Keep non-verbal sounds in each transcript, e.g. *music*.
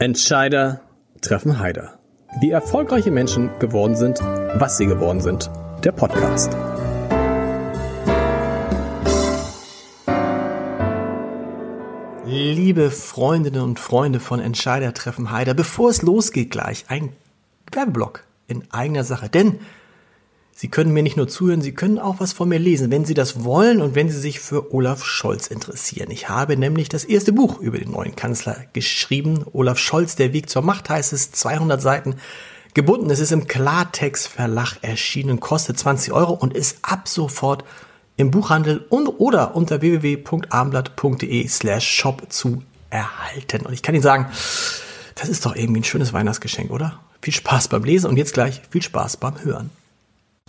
Entscheider treffen Heider. Wie erfolgreiche Menschen geworden sind, was sie geworden sind. Der Podcast. Liebe Freundinnen und Freunde von Entscheider treffen Heider, bevor es losgeht gleich, ein Werbeblock in eigener Sache. Denn Sie können mir nicht nur zuhören, Sie können auch was von mir lesen, wenn Sie das wollen und wenn Sie sich für Olaf Scholz interessieren. Ich habe nämlich das erste Buch über den neuen Kanzler geschrieben. Olaf Scholz, der Weg zur Macht heißt es, 200 Seiten gebunden. Es ist im Klartext Verlag erschienen, kostet 20 Euro und ist ab sofort im Buchhandel und oder unter www.armblatt.de slash shop zu erhalten. Und ich kann Ihnen sagen, das ist doch irgendwie ein schönes Weihnachtsgeschenk, oder? Viel Spaß beim Lesen und jetzt gleich viel Spaß beim Hören.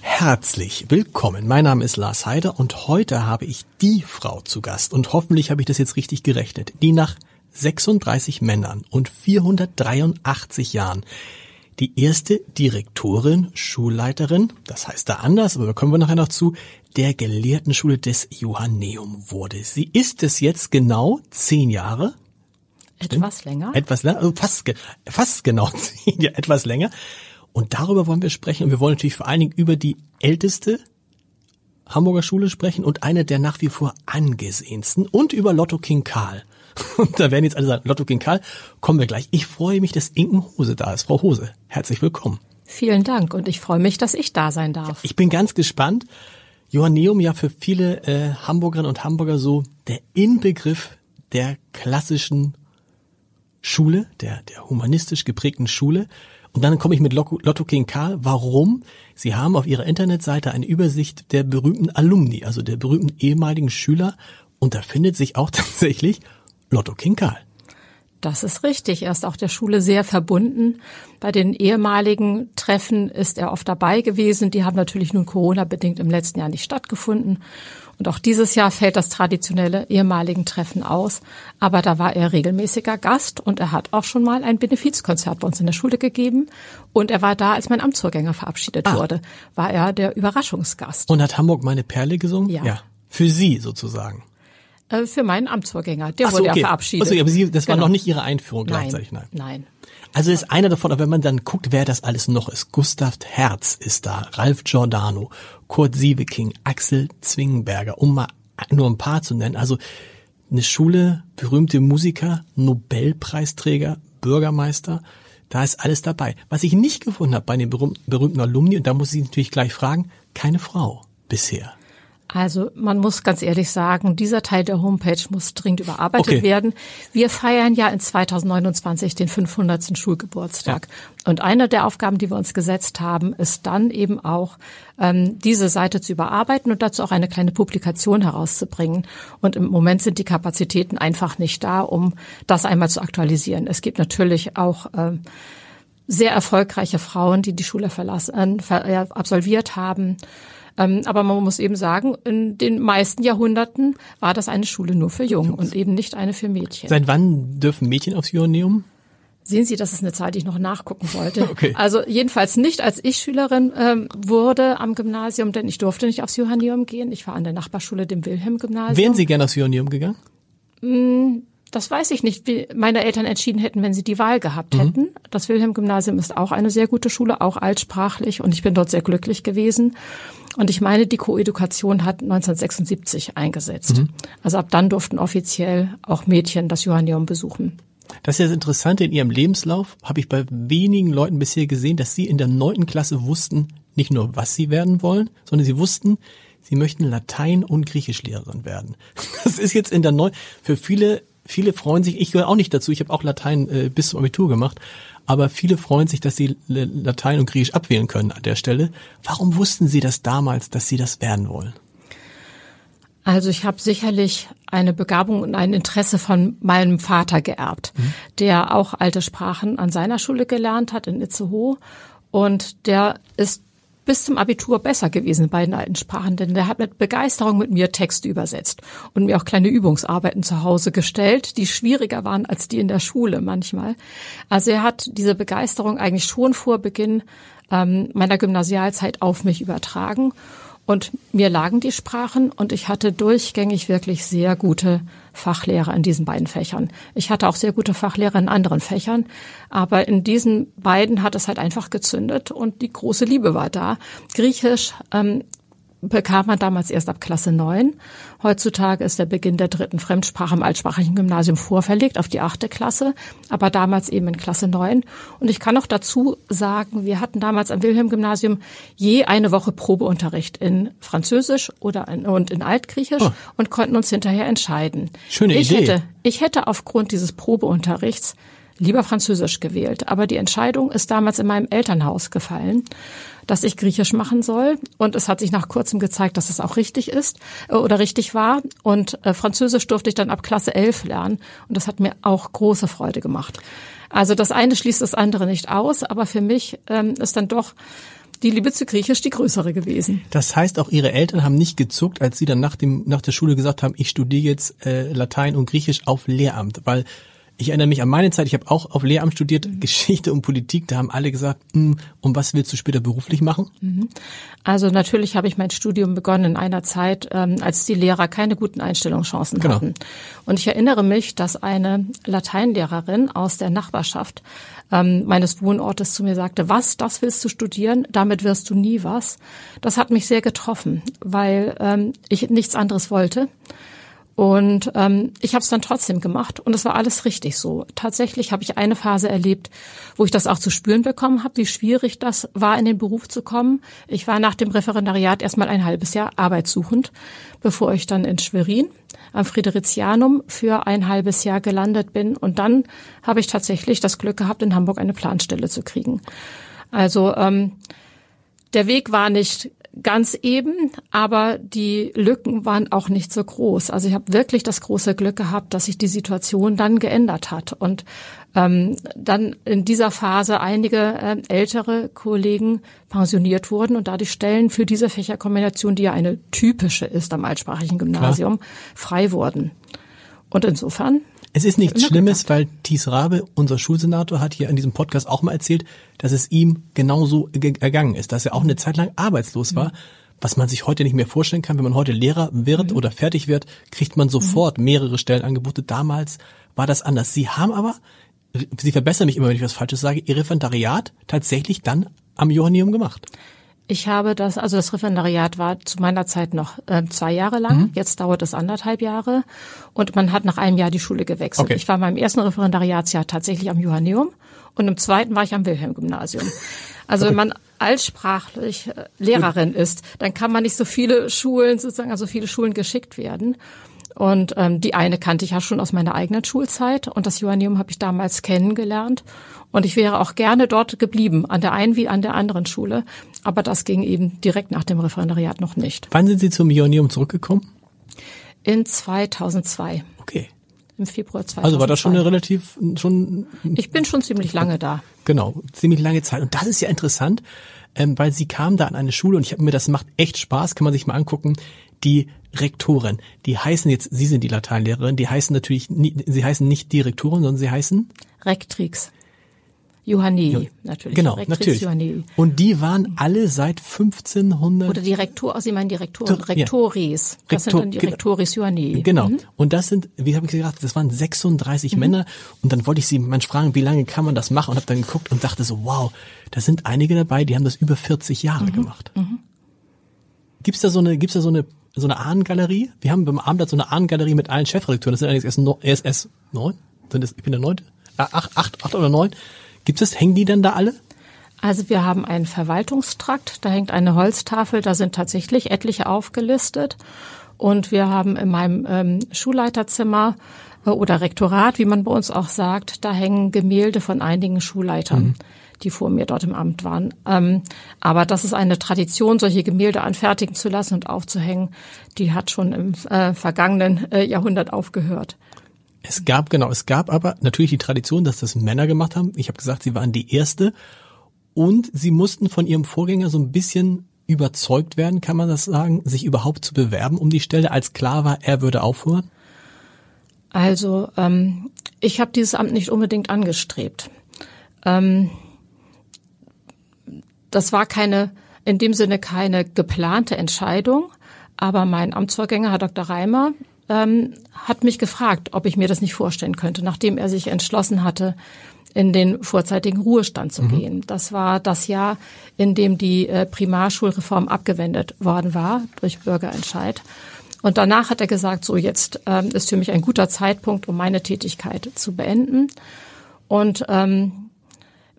Herzlich willkommen. Mein Name ist Lars Heider und heute habe ich die Frau zu Gast und hoffentlich habe ich das jetzt richtig gerechnet, die nach 36 Männern und 483 Jahren die erste Direktorin, Schulleiterin, das heißt da anders, aber da kommen wir nachher noch zu, der Gelehrtenschule des Johanneum wurde. Sie ist es jetzt genau zehn Jahre. Etwas Stimmt? länger. Etwas länger, also fast, fast genau *laughs* zehn Jahre, etwas länger. Und darüber wollen wir sprechen. Und wir wollen natürlich vor allen Dingen über die älteste Hamburger Schule sprechen und eine der nach wie vor angesehensten und über Lotto King Karl. *laughs* Und da werden jetzt alle sagen, Lotto King Karl, kommen wir gleich. Ich freue mich, dass Inken Hose da ist. Frau Hose, herzlich willkommen. Vielen Dank und ich freue mich, dass ich da sein darf. Ich bin ganz gespannt. Johanneum ja für viele äh, Hamburgerinnen und Hamburger so der Inbegriff der klassischen Schule, der, der humanistisch geprägten Schule. Und dann komme ich mit Lotto King Karl. Warum? Sie haben auf ihrer Internetseite eine Übersicht der berühmten Alumni, also der berühmten ehemaligen Schüler. Und da findet sich auch *laughs* tatsächlich Lotto King Karl. Das ist richtig. Er ist auch der Schule sehr verbunden. Bei den ehemaligen Treffen ist er oft dabei gewesen. Die haben natürlich nun Corona-bedingt im letzten Jahr nicht stattgefunden. Und auch dieses Jahr fällt das traditionelle ehemaligen Treffen aus. Aber da war er regelmäßiger Gast und er hat auch schon mal ein Benefizkonzert bei uns in der Schule gegeben. Und er war da, als mein Amtsvorgänger verabschiedet ah. wurde, war er der Überraschungsgast. Und hat Hamburg meine Perle gesungen? Ja. ja. Für Sie sozusagen. Äh, für meinen Amtsvorgänger. Der so, wurde okay. ja verabschiedet. Achso, aber Sie, das genau. war noch nicht Ihre Einführung gleichzeitig, nein. Nein. Also ist einer davon, aber wenn man dann guckt, wer das alles noch ist. Gustav Herz ist da, Ralf Giordano, Kurt Sieveking, Axel Zwingenberger, um mal nur ein paar zu nennen. Also eine Schule, berühmte Musiker, Nobelpreisträger, Bürgermeister, da ist alles dabei. Was ich nicht gefunden habe bei den berühmten Alumni, und da muss ich natürlich gleich fragen, keine Frau bisher. Also man muss ganz ehrlich sagen, dieser Teil der Homepage muss dringend überarbeitet okay. werden. Wir feiern ja in 2029 den 500. Schulgeburtstag. Ja. Und eine der Aufgaben, die wir uns gesetzt haben, ist dann eben auch, ähm, diese Seite zu überarbeiten und dazu auch eine kleine Publikation herauszubringen. Und im Moment sind die Kapazitäten einfach nicht da, um das einmal zu aktualisieren. Es gibt natürlich auch ähm, sehr erfolgreiche Frauen, die die Schule verlassen, äh, absolviert haben. Ähm, aber man muss eben sagen, in den meisten Jahrhunderten war das eine Schule nur für Jungen und eben nicht eine für Mädchen. Seit wann dürfen Mädchen aufs Johanneum? Sehen Sie, das ist eine Zahl, die ich noch nachgucken wollte. *laughs* Okay. Also jedenfalls nicht, als ich Schülerin ähm, wurde am Gymnasium, denn ich durfte nicht aufs Johanneum gehen. Ich war an der Nachbarschule, dem Wilhelm-Gymnasium. Wären Sie gerne aufs Johanneum gegangen? Mm, das weiß ich nicht, wie meine Eltern entschieden hätten, wenn sie die Wahl gehabt mhm. hätten. Das Wilhelm-Gymnasium ist auch eine sehr gute Schule, auch altsprachlich und ich bin dort sehr glücklich gewesen. Und ich meine, die Koedukation hat 1976 eingesetzt. Mhm. Also ab dann durften offiziell auch Mädchen das Johanneum besuchen. Das ist ja das Interessante in Ihrem Lebenslauf, habe ich bei wenigen Leuten bisher gesehen, dass Sie in der neunten Klasse wussten, nicht nur was Sie werden wollen, sondern Sie wussten, Sie möchten Latein- und Griechischlehrerin werden. *laughs* Das ist jetzt in der neun, für viele, viele freuen sich, ich gehöre auch nicht dazu, ich habe auch Latein äh, bis zum Abitur gemacht, aber viele freuen sich, dass sie Latein und Griechisch abwählen können an der Stelle. Warum wussten Sie das damals, dass Sie das werden wollen? Also ich habe sicherlich eine Begabung und ein Interesse von meinem Vater geerbt, mhm. der auch alte Sprachen an seiner Schule gelernt hat in Itzehoe und der ist bis zum Abitur besser gewesen bei den alten Sprachen, denn der hat mit Begeisterung mit mir Texte übersetzt und mir auch kleine Übungsarbeiten zu Hause gestellt, die schwieriger waren als die in der Schule manchmal. Also er hat diese Begeisterung eigentlich schon vor Beginn ähm, meiner Gymnasialzeit auf mich übertragen. Und mir lagen die Sprachen und ich hatte durchgängig wirklich sehr gute Fachlehrer in diesen beiden Fächern. Ich hatte auch sehr gute Fachlehrer in anderen Fächern, aber in diesen beiden hat es halt einfach gezündet und die große Liebe war da. Griechisch ähm, bekam man damals erst ab Klasse 9. Heutzutage ist der Beginn der dritten Fremdsprache im altsprachigen Gymnasium vorverlegt auf die achte Klasse, aber damals eben in Klasse 9. Und ich kann noch dazu sagen, wir hatten damals am Wilhelm-Gymnasium je eine Woche Probeunterricht in Französisch oder in, und in Altgriechisch oh. und konnten uns hinterher entscheiden. Schöne ich Idee. Hätte, ich hätte aufgrund dieses Probeunterrichts lieber Französisch gewählt. Aber die Entscheidung ist damals in meinem Elternhaus gefallen, dass ich Griechisch machen soll. Und es hat sich nach kurzem gezeigt, dass es auch richtig ist äh, oder richtig war. Und äh, Französisch durfte ich dann ab Klasse 11 lernen. Und das hat mir auch große Freude gemacht. Also das eine schließt das andere nicht aus, aber für mich ähm, ist dann doch die Liebe zu Griechisch die größere gewesen. Das heißt, auch Ihre Eltern haben nicht gezuckt, als Sie dann nach, dem, nach der Schule gesagt haben, ich studiere jetzt äh, Latein und Griechisch auf Lehramt, weil ich erinnere mich an meine Zeit, ich habe auch auf Lehramt studiert, mhm. Geschichte und Politik, da haben alle gesagt, hm, und was willst du später beruflich machen? Mhm. Also natürlich habe ich mein Studium begonnen in einer Zeit, ähm, als die Lehrer keine guten Einstellungschancen genau. hatten. Und ich erinnere mich, dass eine Lateinlehrerin aus der Nachbarschaft ähm, meines Wohnortes zu mir sagte, was, das willst du studieren, damit wirst du nie was. Das hat mich sehr getroffen, weil ähm, ich nichts anderes wollte. Und ähm, ich habe es dann trotzdem gemacht und es war alles richtig so. Tatsächlich habe ich eine Phase erlebt, wo ich das auch zu spüren bekommen habe, wie schwierig das war, in den Beruf zu kommen. Ich war nach dem Referendariat erstmal ein halbes Jahr arbeitssuchend, bevor ich dann in Schwerin am Fridericianum für ein halbes Jahr gelandet bin. Und dann habe ich tatsächlich das Glück gehabt, in Hamburg eine Planstelle zu kriegen. Also ähm, der Weg war nicht ganz eben, aber die Lücken waren auch nicht so groß. Also ich habe wirklich das große Glück gehabt, dass sich die Situation dann geändert hat und ähm, dann in dieser Phase einige äh, ältere Kollegen pensioniert wurden und da die Stellen für diese Fächerkombination, die ja eine typische ist am altsprachigen Gymnasium, Klar. frei wurden. Und insofern es ist nichts Schlimmes, weil Thies Rabe, unser Schulsenator, hat hier in diesem Podcast auch mal erzählt, dass es ihm genauso ergangen ist, dass er auch eine Zeit lang arbeitslos war. Mhm. Was man sich heute nicht mehr vorstellen kann, wenn man heute Lehrer wird mhm. oder fertig wird, kriegt man sofort mhm. mehrere Stellenangebote. Damals war das anders. Sie haben aber, Sie verbessern mich immer, wenn ich was Falsches sage, Ihr Referendariat tatsächlich dann am Johanneum gemacht. Ich habe das, also das Referendariat war zu meiner Zeit noch äh, zwei Jahre lang. Mhm. Jetzt dauert es anderthalb Jahre. Und man hat nach einem Jahr die Schule gewechselt. Okay. Ich war in meinem ersten Referendariatsjahr tatsächlich am Johanneum und im zweiten war ich am Wilhelm-Gymnasium. Also wenn man altsprachlich äh, Lehrerin ist, dann kann man nicht so viele Schulen sozusagen, also viele Schulen geschickt werden. Und ähm, die eine kannte ich ja schon aus meiner eigenen Schulzeit und das Johanneum habe ich damals kennengelernt. Und ich wäre auch gerne dort geblieben, an der einen wie an der anderen Schule. Aber das ging eben direkt nach dem Referendariat noch nicht. Wann sind Sie zum Johanneum zurückgekommen? In 2002. Okay. Im Februar 2002. Also war das schon eine relativ, schon. Ich bin schon ziemlich lange da. Genau, ziemlich lange Zeit. Und das ist ja interessant, ähm, weil Sie kam da an eine Schule und ich habe mir, das macht echt Spaß, kann man sich mal angucken. Die Rektoren, die heißen jetzt, Sie sind die Lateinlehrerin, die heißen natürlich, sie heißen nicht Direktoren, sondern sie heißen? Rektrix. Johanni, ja, natürlich. Genau, Rektrix natürlich. Johanni. Und die waren alle seit 1500. Oder die Rektor, also Sie meinen die Rektoren, Rektoris. Ja. Das Rektor, sind dann die Rektoris Johanni. Genau. Mhm. Und das sind, wie habe ich gesagt, das waren 36 mhm. Männer. Und dann wollte ich sie manchmal fragen, wie lange kann man das machen? Und habe dann geguckt und dachte so, wow, da sind einige dabei, die haben das über 40 Jahre mhm. gemacht. Mhm. Gibt's da so eine, gibt's da so eine so eine Ahnengalerie. Wir haben beim Abendblatt so eine Ahnengalerie mit allen Chefredakteuren. Das sind eigentlich erst, no, erst, erst neun. Sind das, ich bin der neunte? Äh, acht, acht, acht oder neun. Gibt es, hängen die denn da alle? Also wir haben einen Verwaltungstrakt, da hängt eine Holztafel, da sind tatsächlich etliche aufgelistet. Und wir haben in meinem ähm, Schulleiterzimmer äh, oder Rektorat, wie man bei uns auch sagt, da hängen Gemälde von einigen Schulleitern. Mhm die vor mir dort im Amt waren. Ähm, aber das ist eine Tradition, solche Gemälde anfertigen zu lassen und aufzuhängen, die hat schon im äh, vergangenen äh, Jahrhundert aufgehört. Es gab, genau, es gab aber natürlich die Tradition, dass das Männer gemacht haben. Ich habe gesagt, sie waren die Erste. Und sie mussten von ihrem Vorgänger so ein bisschen überzeugt werden, kann man das sagen, sich überhaupt zu bewerben um die Stelle, als klar war, er würde aufhören? Also ähm, ich habe dieses Amt nicht unbedingt angestrebt. Ähm, das war keine in dem Sinne keine geplante Entscheidung, aber mein Amtsvorgänger, Herr Dr. Reimer, ähm, hat mich gefragt, ob ich mir das nicht vorstellen könnte, nachdem er sich entschlossen hatte, in den vorzeitigen Ruhestand zu mhm. gehen. Das war das Jahr, in dem die äh, Primarschulreform abgewendet worden war durch Bürgerentscheid. Und danach hat er gesagt, so jetzt ähm, ist für mich ein guter Zeitpunkt, um meine Tätigkeit zu beenden. Und ähm,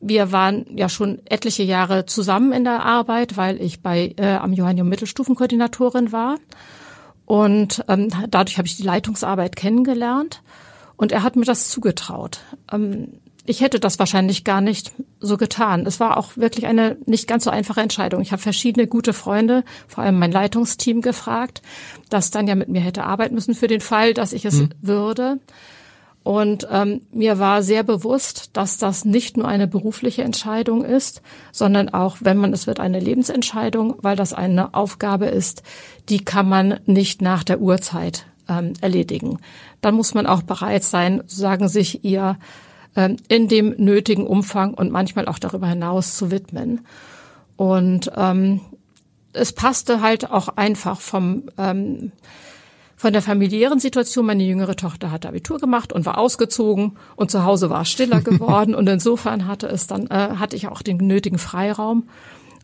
wir waren ja schon etliche Jahre zusammen in der Arbeit, weil ich bei äh, am Johannium Mittelstufenkoordinatorin war. Und ähm, dadurch habe ich die Leitungsarbeit kennengelernt. Und er hat mir das zugetraut. Ähm, ich hätte das wahrscheinlich gar nicht so getan. Es war auch wirklich eine nicht ganz so einfache Entscheidung. Ich habe verschiedene gute Freunde, vor allem mein Leitungsteam gefragt, das dann ja mit mir hätte arbeiten müssen für den Fall, dass ich es mhm. würde. Und ähm, mir war sehr bewusst, dass das nicht nur eine berufliche Entscheidung ist, sondern auch, wenn man es wird, eine Lebensentscheidung, weil das eine Aufgabe ist, die kann man nicht nach der Uhrzeit ähm, erledigen. Dann muss man auch bereit sein, sagen sich ihr ähm, in dem nötigen Umfang und manchmal auch darüber hinaus zu widmen. Und ähm, es passte halt auch einfach vom ähm, von der familiären Situation. Meine jüngere Tochter hatte Abitur gemacht und war ausgezogen und zu Hause war es stiller *laughs* geworden und insofern hatte es dann äh, hatte ich auch den nötigen Freiraum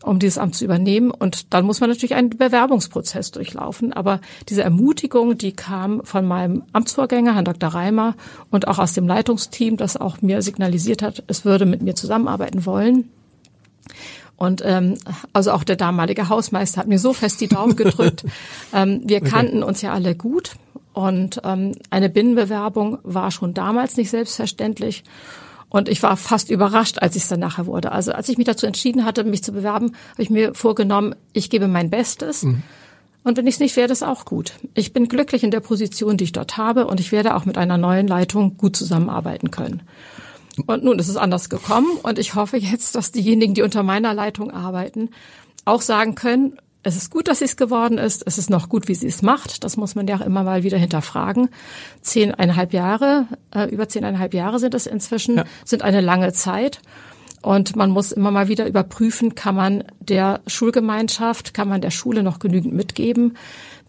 um dieses Amt zu übernehmen. Und dann muss man natürlich einen Bewerbungsprozess durchlaufen. Aber diese Ermutigung, die kam von meinem Amtsvorgänger, Herrn Dr. Reimer, und auch aus dem Leitungsteam, das auch mir signalisiert hat, es würde mit mir zusammenarbeiten wollen. Und ähm, also auch der damalige Hausmeister hat mir so fest die Daumen gedrückt. *laughs* ähm, wir kannten uns ja alle gut und ähm, eine Binnenbewerbung war schon damals nicht selbstverständlich. Und ich war fast überrascht, als ich es dann nachher wurde. Also als ich mich dazu entschieden hatte, mich zu bewerben, habe ich mir vorgenommen, ich gebe mein Bestes. Mhm. Und wenn ich es nicht werde, ist auch gut. Ich bin glücklich in der Position, die ich dort habe, und ich werde auch mit einer neuen Leitung gut zusammenarbeiten können. Und nun ist es anders gekommen, und ich hoffe jetzt, dass diejenigen, die unter meiner Leitung arbeiten, auch sagen können, es ist gut, dass sie es geworden ist. Es ist noch gut, wie sie es macht. Das muss man ja auch immer mal wieder hinterfragen. Zehneinhalb Jahre, äh, über zehneinhalb Jahre sind es inzwischen, ja. sind eine lange Zeit. Und man muss immer mal wieder überprüfen, kann man der Schulgemeinschaft, kann man der Schule noch genügend mitgeben?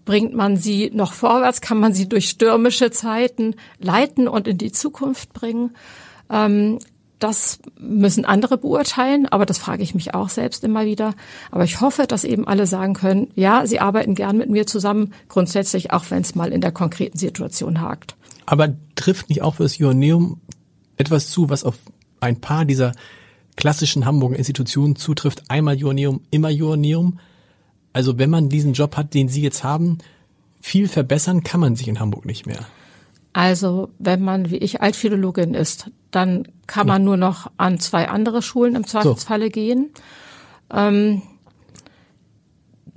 Bringt man sie noch vorwärts? Kann man sie durch stürmische Zeiten leiten und in die Zukunft bringen? Ähm, das müssen andere beurteilen, aber das frage ich mich auch selbst immer wieder. Aber ich hoffe, dass eben alle sagen können, ja, sie arbeiten gern mit mir zusammen, grundsätzlich, auch wenn es mal in der konkreten Situation hakt. Aber trifft nicht auch für das Joanneum etwas zu, was auf ein paar dieser klassischen Hamburger Institutionen zutrifft? Einmal Joanneum, immer Joanneum. Also wenn man diesen Job hat, den Sie jetzt haben, viel verbessern kann man sich in Hamburg nicht mehr. Also wenn man wie ich Altphilologin ist, dann kann man nur noch an zwei andere Schulen im Zweifelsfalle so. gehen. Ähm,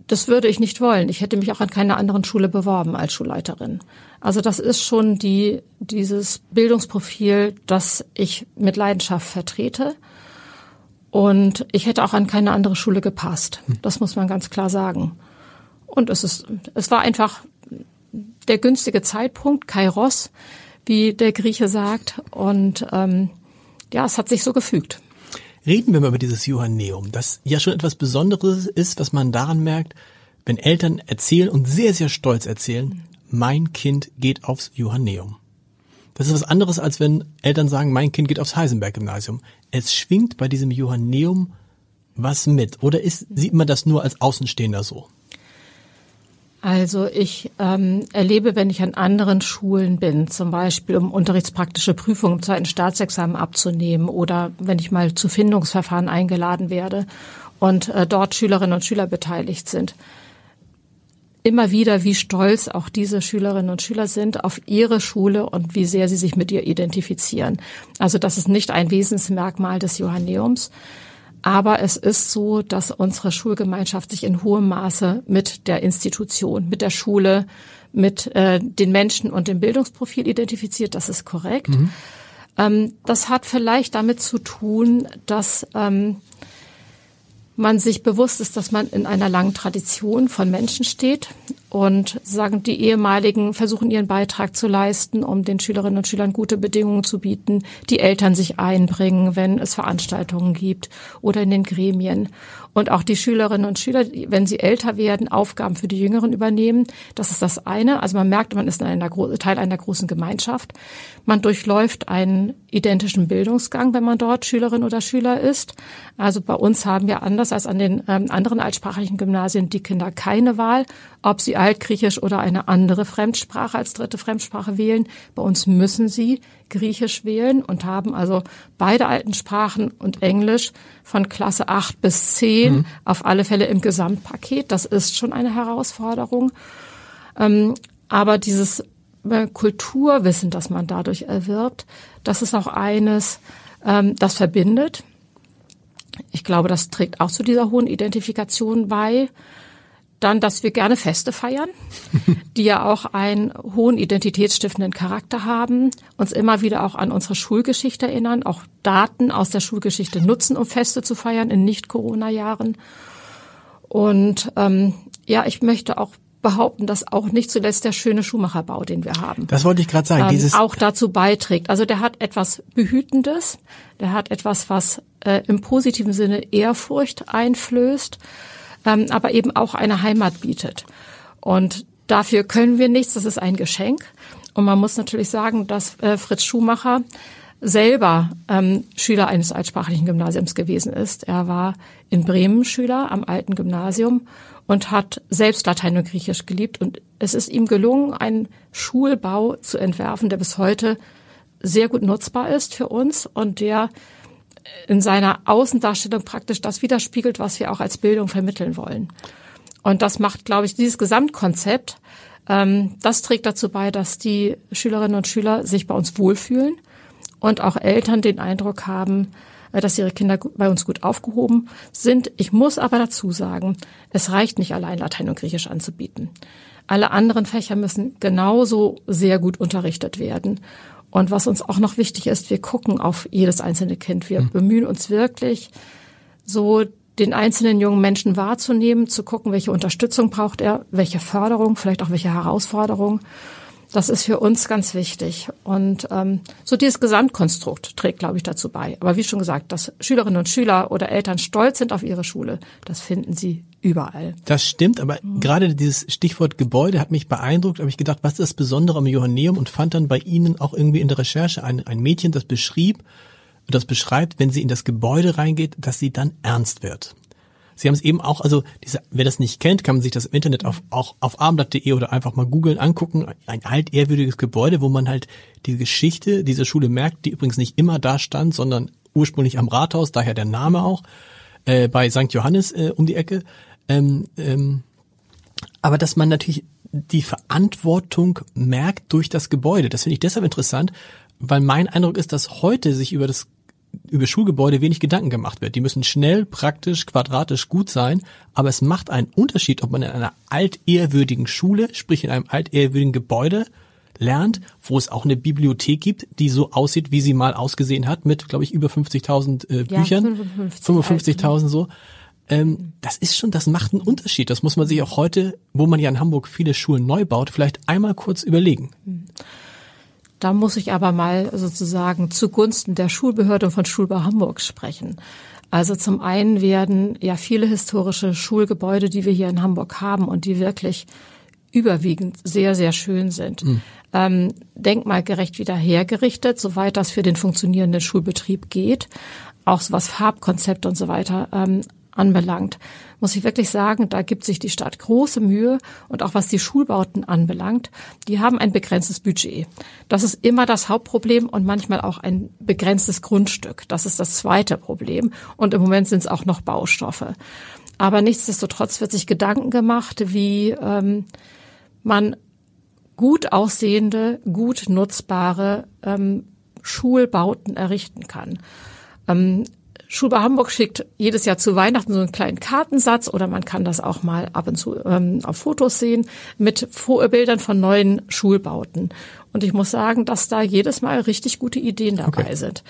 das würde ich nicht wollen. Ich hätte mich auch an keiner anderen Schule beworben als Schulleiterin. Also das ist schon die, dieses Bildungsprofil, das ich mit Leidenschaft vertrete. Und ich hätte auch an keine andere Schule gepasst. Hm. Das muss man ganz klar sagen. Und es ist, es war einfach der günstige Zeitpunkt, Kairos, wie der Grieche sagt. Und ähm, ja, es hat sich so gefügt. Reden wir mal über dieses Johanneum, das ja schon etwas Besonderes ist, was man daran merkt, wenn Eltern erzählen und sehr, sehr stolz erzählen, mein Kind geht aufs Johanneum. Das ist was anderes, als wenn Eltern sagen, mein Kind geht aufs Heisenberg-Gymnasium. Es schwingt bei diesem Johanneum was mit. Oder ist, sieht man das nur als Außenstehender so? Also ich ähm, erlebe, wenn ich an anderen Schulen bin, zum Beispiel um unterrichtspraktische Prüfungen im zweiten Staatsexamen abzunehmen oder wenn ich mal zu Findungsverfahren eingeladen werde und äh, dort Schülerinnen und Schüler beteiligt sind, immer wieder, wie stolz auch diese Schülerinnen und Schüler sind auf ihre Schule und wie sehr sie sich mit ihr identifizieren. Also das ist nicht ein Wesensmerkmal des Johanneums. Aber es ist so, dass unsere Schulgemeinschaft sich in hohem Maße mit der Institution, mit der Schule, mit äh, den Menschen und dem Bildungsprofil identifiziert. Das ist korrekt. Mhm. Ähm, das hat vielleicht damit zu tun, dass ähm, man sich bewusst ist, dass man in einer langen Tradition von Menschen steht und sagen, die ehemaligen versuchen ihren Beitrag zu leisten, um den Schülerinnen und Schülern gute Bedingungen zu bieten, die Eltern sich einbringen, wenn es Veranstaltungen gibt oder in den Gremien und auch die Schülerinnen und Schüler, wenn sie älter werden, Aufgaben für die Jüngeren übernehmen. Das ist das eine. Also man merkt, man ist in einer, Teil einer großen Gemeinschaft. Man durchläuft einen identischen Bildungsgang, wenn man dort Schülerin oder Schüler ist. Also bei uns haben wir anders als an den ähm, anderen altsprachigen Gymnasien die Kinder keine Wahl, ob sie Altgriechisch oder eine andere Fremdsprache als dritte Fremdsprache wählen. Bei uns müssen sie Griechisch wählen und haben also beide alten Sprachen und Englisch von Klasse 8 bis 10 mhm. auf alle Fälle im Gesamtpaket. Das ist schon eine Herausforderung. Ähm, aber dieses äh, Kulturwissen, das man dadurch erwirbt, das ist auch eines, ähm, das verbindet. Ich glaube, das trägt auch zu dieser hohen Identifikation bei. Dann, dass wir gerne Feste feiern, *laughs* die ja auch einen hohen identitätsstiftenden Charakter haben, uns immer wieder auch an unsere Schulgeschichte erinnern, auch Daten aus der Schulgeschichte nutzen, um Feste zu feiern in Nicht-Corona-Jahren. Und ähm, ja, ich möchte auch behaupten, dass auch nicht zuletzt der schöne Schuhmacherbau, den wir haben. Das wollte ich gerade sagen. Ähm, dieses auch dazu beiträgt. Also der hat etwas Behütendes, der hat etwas, was äh, im positiven Sinne Ehrfurcht einflößt ähm, aber eben auch eine Heimat bietet. Und dafür können wir nichts, das ist ein Geschenk. Und man muss natürlich sagen, dass äh, Fritz Schumacher selber ähm, Schüler eines altsprachlichen Gymnasiums gewesen ist. Er war in Bremen Schüler am alten Gymnasium und hat selbst Latein und Griechisch geliebt. Und es ist ihm gelungen, einen Schulbau zu entwerfen, der bis heute sehr gut nutzbar ist für uns und der in seiner Außendarstellung praktisch das widerspiegelt, was wir auch als Bildung vermitteln wollen. Und das macht, glaube ich, dieses Gesamtkonzept, ähm, das trägt dazu bei, dass die Schülerinnen und Schüler sich bei uns wohlfühlen und auch Eltern den Eindruck haben, äh, dass ihre Kinder bei uns gut aufgehoben sind. Ich muss aber dazu sagen, es reicht nicht allein Latein und Griechisch anzubieten. Alle anderen Fächer müssen genauso sehr gut unterrichtet werden. Und was uns auch noch wichtig ist, wir gucken auf jedes einzelne Kind. Wir mhm. bemühen uns wirklich, so den einzelnen jungen Menschen wahrzunehmen, zu gucken, welche Unterstützung braucht er, welche Förderung, vielleicht auch welche Herausforderung. Das ist für uns ganz wichtig. Und ähm, so dieses Gesamtkonstrukt trägt, glaube ich, dazu bei. Aber wie schon gesagt, dass Schülerinnen und Schüler oder Eltern stolz sind auf ihre Schule, das finden sie überall. Das stimmt, aber mhm. gerade dieses Stichwort Gebäude hat mich beeindruckt. habe ich gedacht, was ist das Besondere am Johanneum und fand dann bei Ihnen auch irgendwie in der Recherche ein, ein Mädchen, das beschrieb, das beschreibt, wenn sie in das Gebäude reingeht, dass sie dann ernst wird. Sie haben es eben auch, also diese, wer das nicht kennt, kann man sich das im Internet auf, auch auf abendblatt.de oder einfach mal googeln angucken. Ein altehrwürdiges Gebäude, wo man halt die Geschichte dieser Schule merkt, die übrigens nicht immer da stand, sondern ursprünglich am Rathaus, daher der Name auch, äh, bei St. Johannes äh, um die Ecke. Ähm, ähm, aber dass man natürlich die Verantwortung merkt durch das Gebäude. Das finde ich deshalb interessant, weil mein Eindruck ist, dass heute sich über das über Schulgebäude wenig Gedanken gemacht wird. Die müssen schnell, praktisch, quadratisch gut sein, aber es macht einen Unterschied, ob man in einer altehrwürdigen Schule, sprich in einem altehrwürdigen Gebäude lernt, wo es auch eine Bibliothek gibt, die so aussieht, wie sie mal ausgesehen hat, mit, glaube ich, über 50.000 äh, Büchern, ja, 55.000 55 so. Ähm, das ist schon, das macht einen Unterschied. Das muss man sich auch heute, wo man ja in Hamburg viele Schulen neu baut, vielleicht einmal kurz überlegen. Da muss ich aber mal sozusagen zugunsten der Schulbehörde von Schulbau Hamburg sprechen. Also zum einen werden ja viele historische Schulgebäude, die wir hier in Hamburg haben und die wirklich überwiegend sehr, sehr schön sind, mhm. ähm, denkmalgerecht wieder hergerichtet, soweit das für den funktionierenden Schulbetrieb geht. Auch so was Farbkonzept und so weiter ähm, anbelangt, muss ich wirklich sagen, da gibt sich die Stadt große Mühe und auch was die Schulbauten anbelangt, die haben ein begrenztes Budget. Das ist immer das Hauptproblem und manchmal auch ein begrenztes Grundstück. Das ist das zweite Problem und im Moment sind es auch noch Baustoffe. Aber nichtsdestotrotz wird sich Gedanken gemacht, wie ähm, man gut aussehende, gut nutzbare ähm, Schulbauten errichten kann. Ähm, Schulbar Hamburg schickt jedes Jahr zu Weihnachten so einen kleinen Kartensatz oder man kann das auch mal ab und zu ähm, auf Fotos sehen mit Bildern von neuen Schulbauten. Und ich muss sagen, dass da jedes Mal richtig gute Ideen dabei okay. sind.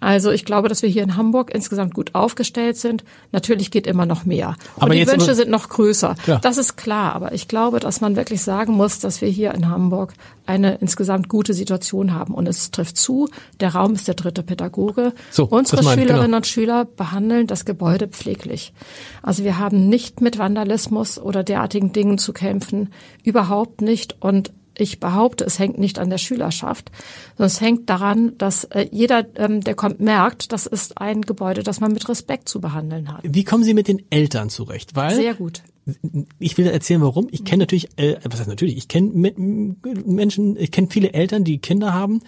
Also ich glaube, dass wir hier in Hamburg insgesamt gut aufgestellt sind. Natürlich geht immer noch mehr. Und aber die Wünsche sind noch größer. Ja. Das ist klar. Aber ich glaube, dass man wirklich sagen muss, dass wir hier in Hamburg eine insgesamt gute Situation haben. Und es trifft zu, der Raum ist der dritte Pädagoge. So, Unsere mein, Schülerinnen genau. und Schüler behandeln das Gebäude pfleglich. Also wir haben nicht mit Vandalismus oder derartigen Dingen zu kämpfen. Überhaupt nicht. Und ich behaupte, es hängt nicht an der Schülerschaft, sondern es hängt daran, dass äh, jeder, ähm, der kommt, merkt, das ist ein Gebäude, das man mit Respekt zu behandeln hat. Wie kommen Sie mit den Eltern zurecht? Weil Sehr gut. Ich will erzählen, warum. Ich kenne natürlich, äh, was heißt natürlich, ich kenne Menschen, ich kenne viele Eltern, die Kinder haben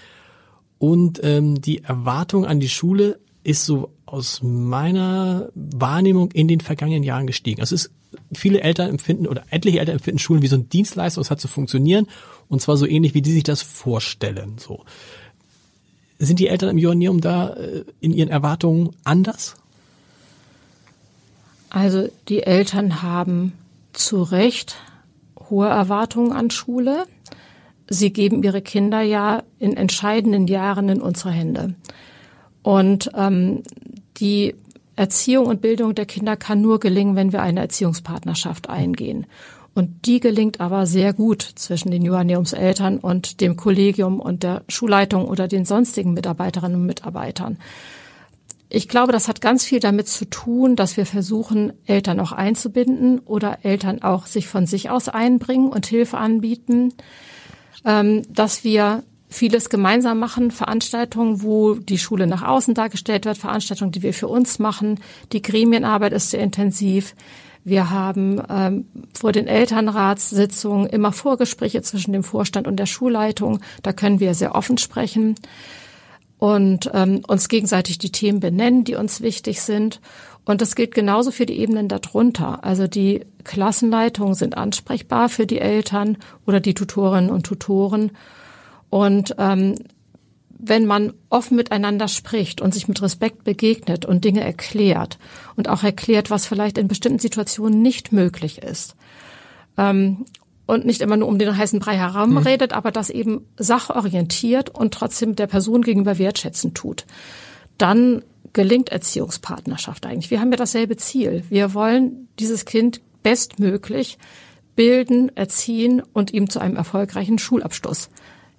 und ähm, die Erwartung an die Schule ist so aus meiner Wahrnehmung in den vergangenen Jahren gestiegen. Also es ist, viele Eltern empfinden oder etliche Eltern empfinden Schulen wie so ein Dienstleister, es hat zu funktionieren und zwar so ähnlich, wie die sich das vorstellen. So sind die Eltern im Joanneum da äh, in ihren Erwartungen anders? Also die Eltern haben zu Recht hohe Erwartungen an Schule. Sie geben ihre Kinder ja in entscheidenden Jahren in unsere Hände. Und ähm, die Erziehung und Bildung der Kinder kann nur gelingen, wenn wir eine Erziehungspartnerschaft eingehen. Und die gelingt aber sehr gut zwischen den Johanneumseltern und dem Kollegium und der Schulleitung oder den sonstigen Mitarbeiterinnen und Mitarbeitern. Ich glaube, das hat ganz viel damit zu tun, dass wir versuchen, Eltern auch einzubinden oder Eltern auch sich von sich aus einbringen und Hilfe anbieten, ähm, dass wir vieles gemeinsam machen, Veranstaltungen, wo die Schule nach außen dargestellt wird, Veranstaltungen, die wir für uns machen. Die Gremienarbeit ist sehr intensiv. Wir haben ähm, vor den Elternratssitzungen immer Vorgespräche zwischen dem Vorstand und der Schulleitung. Da können wir sehr offen sprechen und ähm, uns gegenseitig die Themen benennen, die uns wichtig sind. Und das gilt genauso für die Ebenen darunter. Also die Klassenleitungen sind ansprechbar für die Eltern oder die Tutorinnen und Tutoren. Und ähm, wenn man offen miteinander spricht und sich mit Respekt begegnet und Dinge erklärt und auch erklärt, was vielleicht in bestimmten Situationen nicht möglich ist, ähm, und nicht immer nur um den heißen Brei herum mhm. redet, aber das eben sachorientiert und trotzdem der Person gegenüber wertschätzend tut. Dann gelingt Erziehungspartnerschaft eigentlich. Wir haben ja dasselbe Ziel. Wir wollen dieses Kind bestmöglich bilden, erziehen und ihm zu einem erfolgreichen Schulabschluss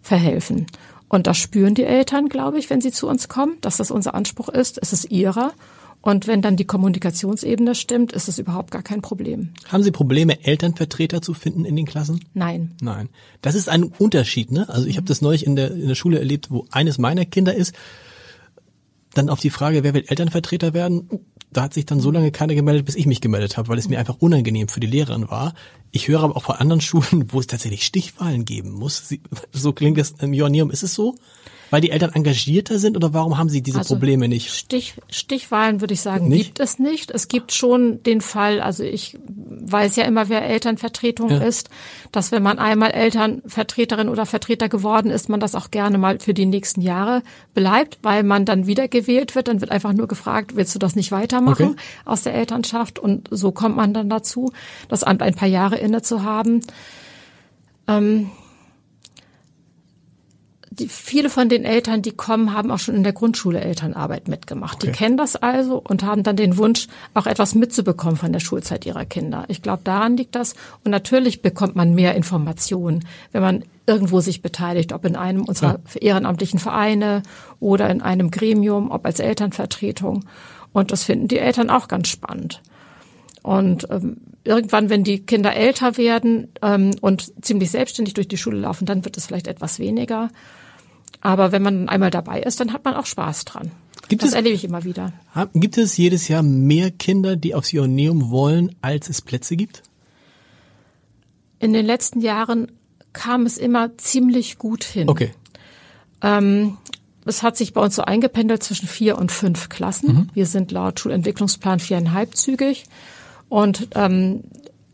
verhelfen. Und das spüren die Eltern, glaube ich, wenn sie zu uns kommen, dass das unser Anspruch ist. Es ist ihrer. Und wenn dann die Kommunikationsebene stimmt, ist es überhaupt gar kein Problem. Haben Sie Probleme, Elternvertreter zu finden in den Klassen? Nein. Nein. Das ist ein Unterschied, ne? Also ich mhm. habe das neulich in der, in der Schule erlebt, wo eines meiner Kinder ist. Dann auf die Frage, wer will Elternvertreter werden? Da hat sich dann so lange keiner gemeldet, bis ich mich gemeldet habe, weil es mir einfach unangenehm für die Lehrerin war. Ich höre aber auch von anderen *laughs* Schulen, wo es tatsächlich Stichwahlen geben muss. So klingt das im Joanneum. Ist es so? Weil die Eltern engagierter sind oder warum haben sie diese also Probleme nicht? Stich, Stichwahlen würde ich sagen, nicht? gibt es nicht. Es gibt schon den Fall, also ich weiß ja immer, wer Elternvertretung ja. ist, dass wenn man einmal Elternvertreterin oder Vertreter geworden ist, man das auch gerne mal für die nächsten Jahre bleibt, weil man dann wieder gewählt wird. Dann wird einfach nur gefragt, willst du das nicht weitermachen okay. aus der Elternschaft? Und so kommt man dann dazu, das Amt ein paar Jahre inne zu haben. Ähm, die, viele von den Eltern, die kommen, haben auch schon in der Grundschule Elternarbeit mitgemacht. Okay. Die kennen das also und haben dann den Wunsch, auch etwas mitzubekommen von der Schulzeit ihrer Kinder. Ich glaube, daran liegt das. Und natürlich bekommt man mehr Informationen, wenn man irgendwo sich beteiligt, ob in einem unserer ja. ehrenamtlichen Vereine oder in einem Gremium, ob als Elternvertretung. Und das finden die Eltern auch ganz spannend. Und ähm, irgendwann, wenn die Kinder älter werden ähm, und ziemlich selbstständig durch die Schule laufen, dann wird es vielleicht etwas weniger. Aber wenn man einmal dabei ist, dann hat man auch Spaß dran. Gibt das es, erlebe ich immer wieder. Gibt es jedes Jahr mehr Kinder, die aufs Ioneum wollen, als es Plätze gibt? In den letzten Jahren kam es immer ziemlich gut hin. Okay. Ähm, es hat sich bei uns so eingependelt zwischen vier und fünf Klassen. Mhm. Wir sind laut Schulentwicklungsplan viereinhalbzügig. Und ähm,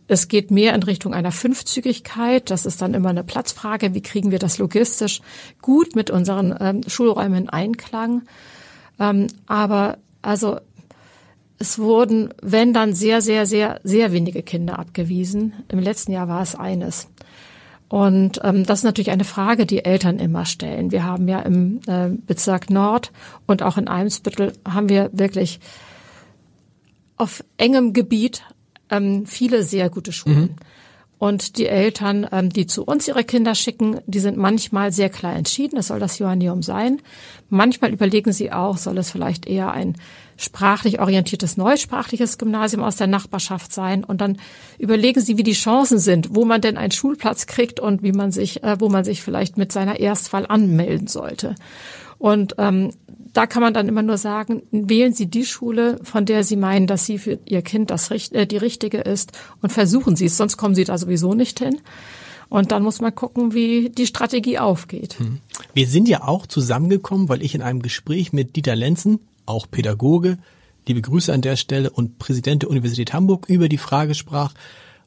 es geht mehr in Richtung einer Fünfzügigkeit. Das ist dann immer eine Platzfrage. Wie kriegen wir das logistisch gut mit unseren ähm, Schulräumen in Einklang? Ähm, aber also es wurden, wenn dann sehr, sehr, sehr, sehr wenige Kinder abgewiesen. Im letzten Jahr war es eines. Und ähm, das ist natürlich eine Frage, die Eltern immer stellen. Wir haben ja im äh, Bezirk Nord und auch in Eimsbüttel haben wir wirklich auf engem Gebiet ähm, viele sehr gute Schulen. Mhm. Und die Eltern, ähm, die zu uns ihre Kinder schicken, die sind manchmal sehr klar entschieden, es soll das Johanneum sein. Manchmal überlegen sie auch, soll es vielleicht eher ein sprachlich orientiertes neusprachliches Gymnasium aus der Nachbarschaft sein. Und dann überlegen sie, wie die Chancen sind, wo man denn einen Schulplatz kriegt und wie man sich, äh, wo man sich vielleicht mit seiner Erstwahl anmelden sollte. Und ähm, da kann man dann immer nur sagen, wählen Sie die Schule, von der Sie meinen, dass sie für Ihr Kind das, äh, die richtige ist und versuchen Sie es, sonst kommen Sie da sowieso nicht hin. Und dann muss man gucken, wie die Strategie aufgeht. Hm. Wir sind ja auch zusammengekommen, weil ich in einem Gespräch mit Dieter Lenzen, auch Pädagoge, liebe Grüße an der Stelle und Präsident der Universität Hamburg über die Frage sprach,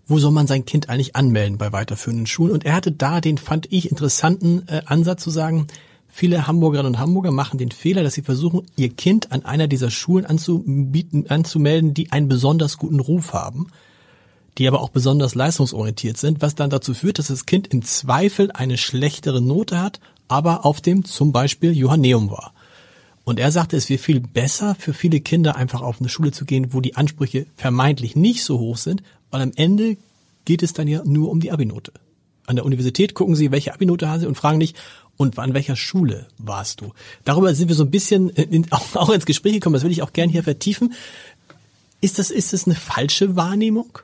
wo soll man sein Kind eigentlich anmelden bei weiterführenden Schulen? Und er hatte da den, fand ich, interessanten äh, Ansatz zu sagen, Viele Hamburgerinnen und Hamburger machen den Fehler, dass sie versuchen, ihr Kind an einer dieser Schulen anzubieten, anzumelden, die einen besonders guten Ruf haben, die aber auch besonders leistungsorientiert sind, was dann dazu führt, dass das Kind im Zweifel eine schlechtere Note hat, aber auf dem zum Beispiel Johanneum war. Und er sagte, es wäre viel besser für viele Kinder einfach auf eine Schule zu gehen, wo die Ansprüche vermeintlich nicht so hoch sind, weil am Ende geht es dann ja nur um die Abinote. An der Universität gucken sie, welche Abinote haben sie und fragen nicht, und an welcher Schule warst du? Darüber sind wir so ein bisschen in, *laughs* auch, auch ins Gespräch gekommen, das will ich auch gerne hier vertiefen. Ist das, ist das eine falsche Wahrnehmung?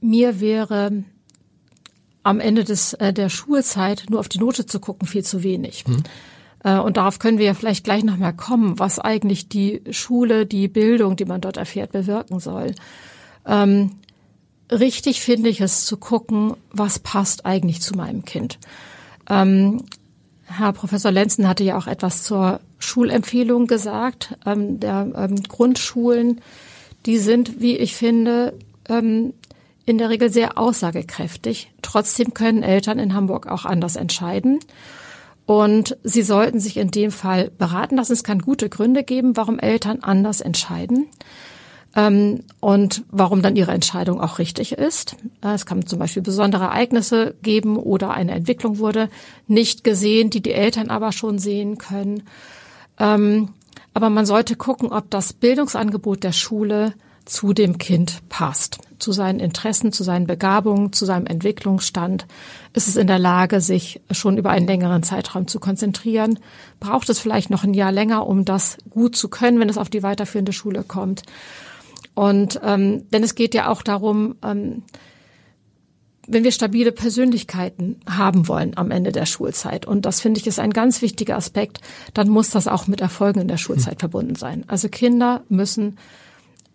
Mir wäre am Ende des, äh, der Schulzeit nur auf die Note zu gucken viel zu wenig. Hm. Äh, und darauf können wir ja vielleicht gleich nochmal kommen, was eigentlich die Schule, die Bildung, die man dort erfährt, bewirken soll. Ähm, richtig finde ich es zu gucken, was passt eigentlich zu meinem Kind. Ähm, Herr Professor Lenzen hatte ja auch etwas zur Schulempfehlung gesagt. Ähm, der ähm, Grundschulen, die sind, wie ich finde, ähm, in der Regel sehr aussagekräftig. Trotzdem können Eltern in Hamburg auch anders entscheiden. Und sie sollten sich in dem Fall beraten lassen. Es kann gute Gründe geben, warum Eltern anders entscheiden und warum dann ihre Entscheidung auch richtig ist. Äh, es kann zum Beispiel besondere Ereignisse geben oder eine Entwicklung wurde nicht gesehen, die die Eltern aber schon sehen können. Ähm, aber man sollte gucken, ob das Bildungsangebot der Schule zu dem Kind passt, zu seinen Interessen, zu seinen Begabungen, zu seinem Entwicklungsstand. Ist es in der Lage, sich schon über einen längeren Zeitraum zu konzentrieren? Braucht es vielleicht noch ein Jahr länger, um das gut zu können, wenn es auf die weiterführende Schule kommt? Und ähm, denn es geht ja auch darum, ähm, wenn wir stabile Persönlichkeiten haben wollen am Ende der Schulzeit, und das finde ich ist ein ganz wichtiger Aspekt, dann muss das auch mit Erfolgen in der Schulzeit mhm. verbunden sein. Also Kinder müssen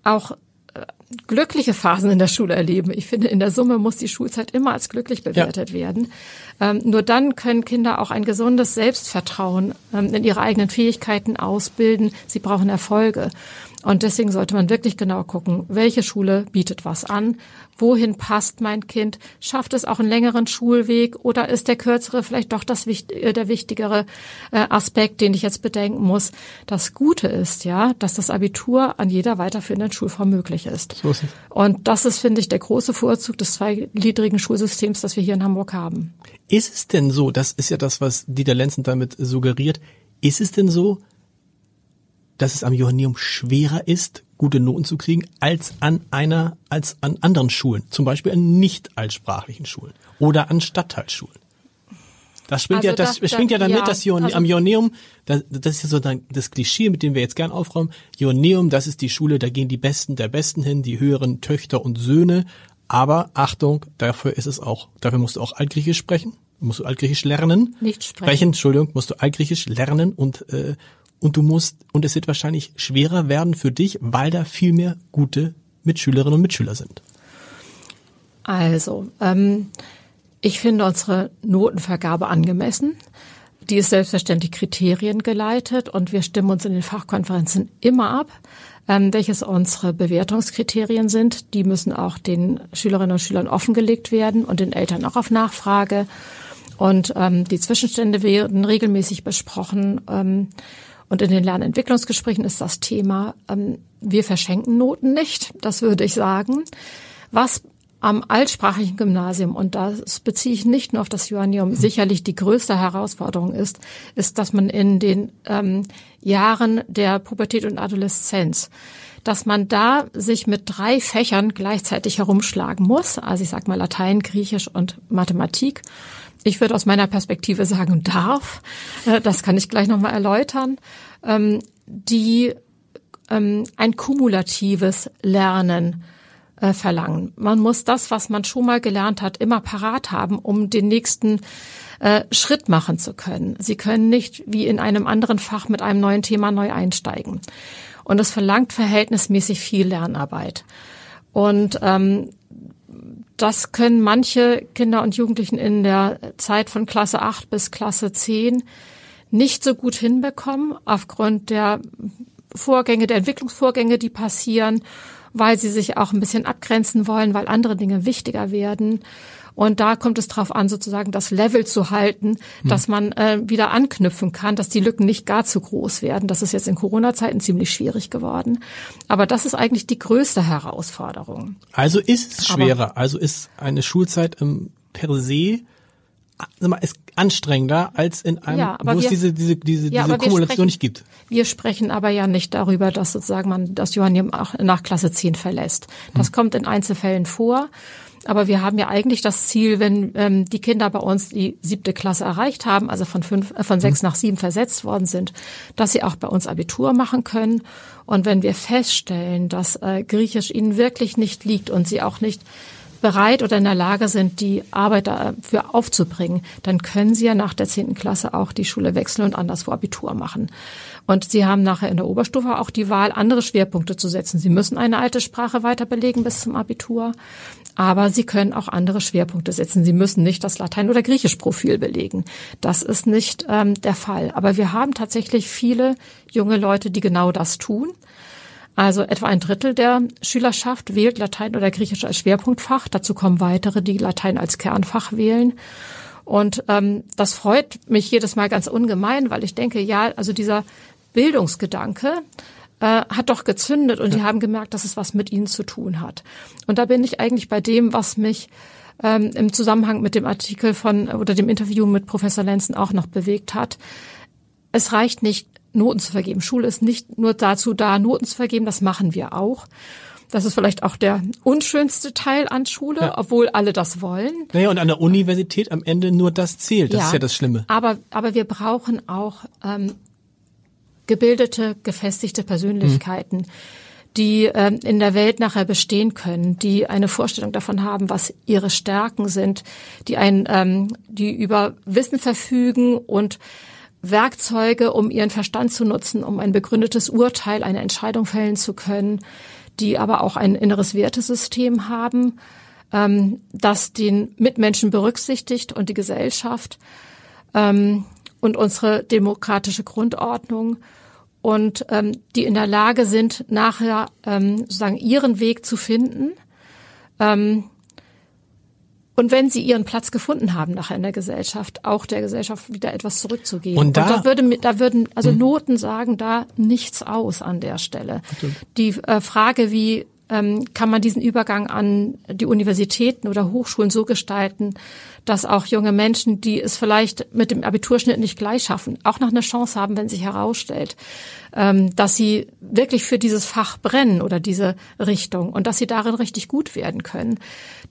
auch äh, glückliche Phasen in der Schule erleben. Ich finde, in der Summe muss die Schulzeit immer als glücklich bewertet ja. werden. Ähm, nur dann können Kinder auch ein gesundes Selbstvertrauen ähm, in ihre eigenen Fähigkeiten ausbilden. Sie brauchen Erfolge. Und deswegen sollte man wirklich genau gucken, welche Schule bietet was an, wohin passt mein Kind, schafft es auch einen längeren Schulweg oder ist der kürzere vielleicht doch das äh, der wichtigere äh, Aspekt, den ich jetzt bedenken muss. Das Gute ist ja, dass das Abitur an jeder weiterführenden Schulform möglich ist. So ist es. Und das ist, finde ich, der große Vorzug des zweigliedrigen Schulsystems, das wir hier in Hamburg haben. Ist es denn so, das ist ja das, was Dieter Lenzen damit suggeriert, ist es denn so, dass es am Johanneum schwerer ist, gute Noten zu kriegen, als an einer, als an anderen Schulen, zum Beispiel an nicht altsprachlichen Schulen oder an Stadtteilschulen. Das schwingt also ja, das, das schwingt ja dann ja, mit, dass Ion, also am Joanneum, das, das ist ja so dann das Klischee, mit dem wir jetzt gern aufräumen. Joanneum, das ist die Schule, da gehen die Besten der Besten hin, die höheren Töchter und Söhne. Aber Achtung, dafür ist es auch, dafür musst du auch Altgriechisch sprechen, musst du Altgriechisch lernen. Nicht sprechen. sprechen Entschuldigung, musst du Altgriechisch lernen und äh, und du musst, und es wird wahrscheinlich schwerer werden für dich, weil da viel mehr gute Mitschülerinnen und Mitschüler sind. Also, ähm, ich finde unsere Notenvergabe angemessen. Die ist selbstverständlich kriteriengeleitet und wir stimmen uns in den Fachkonferenzen immer ab, ähm, welches unsere Bewertungskriterien sind. Die müssen auch den Schülerinnen und Schülern offengelegt werden und den Eltern auch auf Nachfrage. Und ähm, die Zwischenstände werden regelmäßig besprochen. Ähm, und in den Lernentwicklungsgesprächen ist das Thema, ähm, wir verschenken Noten nicht, das würde ich sagen. Was am altsprachigen Gymnasium, und das beziehe ich nicht nur auf das Johannium, sicherlich die größte Herausforderung ist, ist, dass man in den ähm, Jahren der Pubertät und Adoleszenz, dass man da sich mit drei Fächern gleichzeitig herumschlagen muss. Also ich sage mal Latein, Griechisch und Mathematik. Ich würde aus meiner Perspektive sagen darf. Äh, das kann ich gleich nochmal erläutern. Ähm, die ähm, ein kumulatives Lernen äh, verlangen. Man muss das, was man schon mal gelernt hat, immer parat haben, um den nächsten äh, Schritt machen zu können. Sie können nicht wie in einem anderen Fach mit einem neuen Thema neu einsteigen. Und es verlangt verhältnismäßig viel Lernarbeit. Und ähm, das können manche Kinder und Jugendlichen in der Zeit von Klasse 8 bis Klasse 10 nicht so gut hinbekommen, aufgrund der Vorgänge, der Entwicklungsvorgänge, die passieren weil sie sich auch ein bisschen abgrenzen wollen, weil andere Dinge wichtiger werden. Und da kommt es darauf an, sozusagen das Level zu halten, hm. dass man äh, wieder anknüpfen kann, dass die Lücken nicht gar zu groß werden. Das ist jetzt in Corona-Zeiten ziemlich schwierig geworden. Aber das ist eigentlich die größte Herausforderung. Also ist es schwerer. Aber, also ist eine Schulzeit im per se sag mal, ist anstrengender als in einem, ja, wo wir, es diese, diese, diese, ja, diese Kumulation sprechen, nicht gibt. Wir sprechen aber ja nicht darüber, dass sozusagen man das Johannium nach Klasse 10 verlässt. Das hm. kommt in Einzelfällen vor. Aber wir haben ja eigentlich das Ziel, wenn ähm, die Kinder bei uns die siebte Klasse erreicht haben, also von fünf, äh, von sechs hm. nach sieben versetzt worden sind, dass sie auch bei uns Abitur machen können. Und wenn wir feststellen, dass äh, Griechisch ihnen wirklich nicht liegt und sie auch nicht bereit oder in der Lage sind, die Arbeit dafür aufzubringen, dann können sie ja nach der zehnten Klasse auch die Schule wechseln und anderswo Abitur machen. Und sie haben nachher in der Oberstufe auch die Wahl, andere Schwerpunkte zu setzen. Sie müssen eine alte Sprache weiter belegen bis zum Abitur, aber sie können auch andere Schwerpunkte setzen. Sie müssen nicht das Latein- oder Griechisch-Profil belegen. Das ist nicht ähm, der Fall. Aber wir haben tatsächlich viele junge Leute, die genau das tun. Also etwa ein Drittel der Schülerschaft wählt Latein oder Griechisch als Schwerpunktfach. Dazu kommen weitere, die Latein als Kernfach wählen. Und ähm, das freut mich jedes Mal ganz ungemein, weil ich denke, ja, also dieser Bildungsgedanke äh, hat doch gezündet und ja. die haben gemerkt, dass es was mit ihnen zu tun hat. Und da bin ich eigentlich bei dem, was mich ähm, im Zusammenhang mit dem Artikel von oder dem Interview mit Professor Lenzen auch noch bewegt hat. Es reicht nicht, Noten zu vergeben. Schule ist nicht nur dazu da, Noten zu vergeben, das machen wir auch. Das ist vielleicht auch der unschönste Teil an Schule, ja. obwohl alle das wollen. Naja, und an der Universität am Ende nur das zählt. Das ja, ist ja das Schlimme. Aber, aber wir brauchen auch ähm, gebildete, gefestigte Persönlichkeiten, mhm. die ähm, in der Welt nachher bestehen können, die eine Vorstellung davon haben, was ihre Stärken sind, die ein, ähm, die über Wissen verfügen und Werkzeuge, um ihren Verstand zu nutzen, um ein begründetes Urteil, eine Entscheidung fällen zu können, die aber auch ein inneres Wertesystem haben, ähm, das den Mitmenschen berücksichtigt und die Gesellschaft ähm, und unsere demokratische Grundordnung und ähm, die in der Lage sind, nachher ähm, sozusagen ihren Weg zu finden. Ähm, und wenn sie ihren Platz gefunden haben nachher in der Gesellschaft, auch der Gesellschaft wieder etwas zurückzugeben. Und da, und da, würde, da würden, also hm. Noten sagen da nichts aus an der Stelle. Die äh, Frage, wie kann man diesen Übergang an die Universitäten oder Hochschulen so gestalten, dass auch junge Menschen, die es vielleicht mit dem Abiturschnitt nicht gleich schaffen, auch noch eine Chance haben, wenn sich herausstellt, ähm, dass sie wirklich für dieses Fach brennen oder diese Richtung und dass sie darin richtig gut werden können.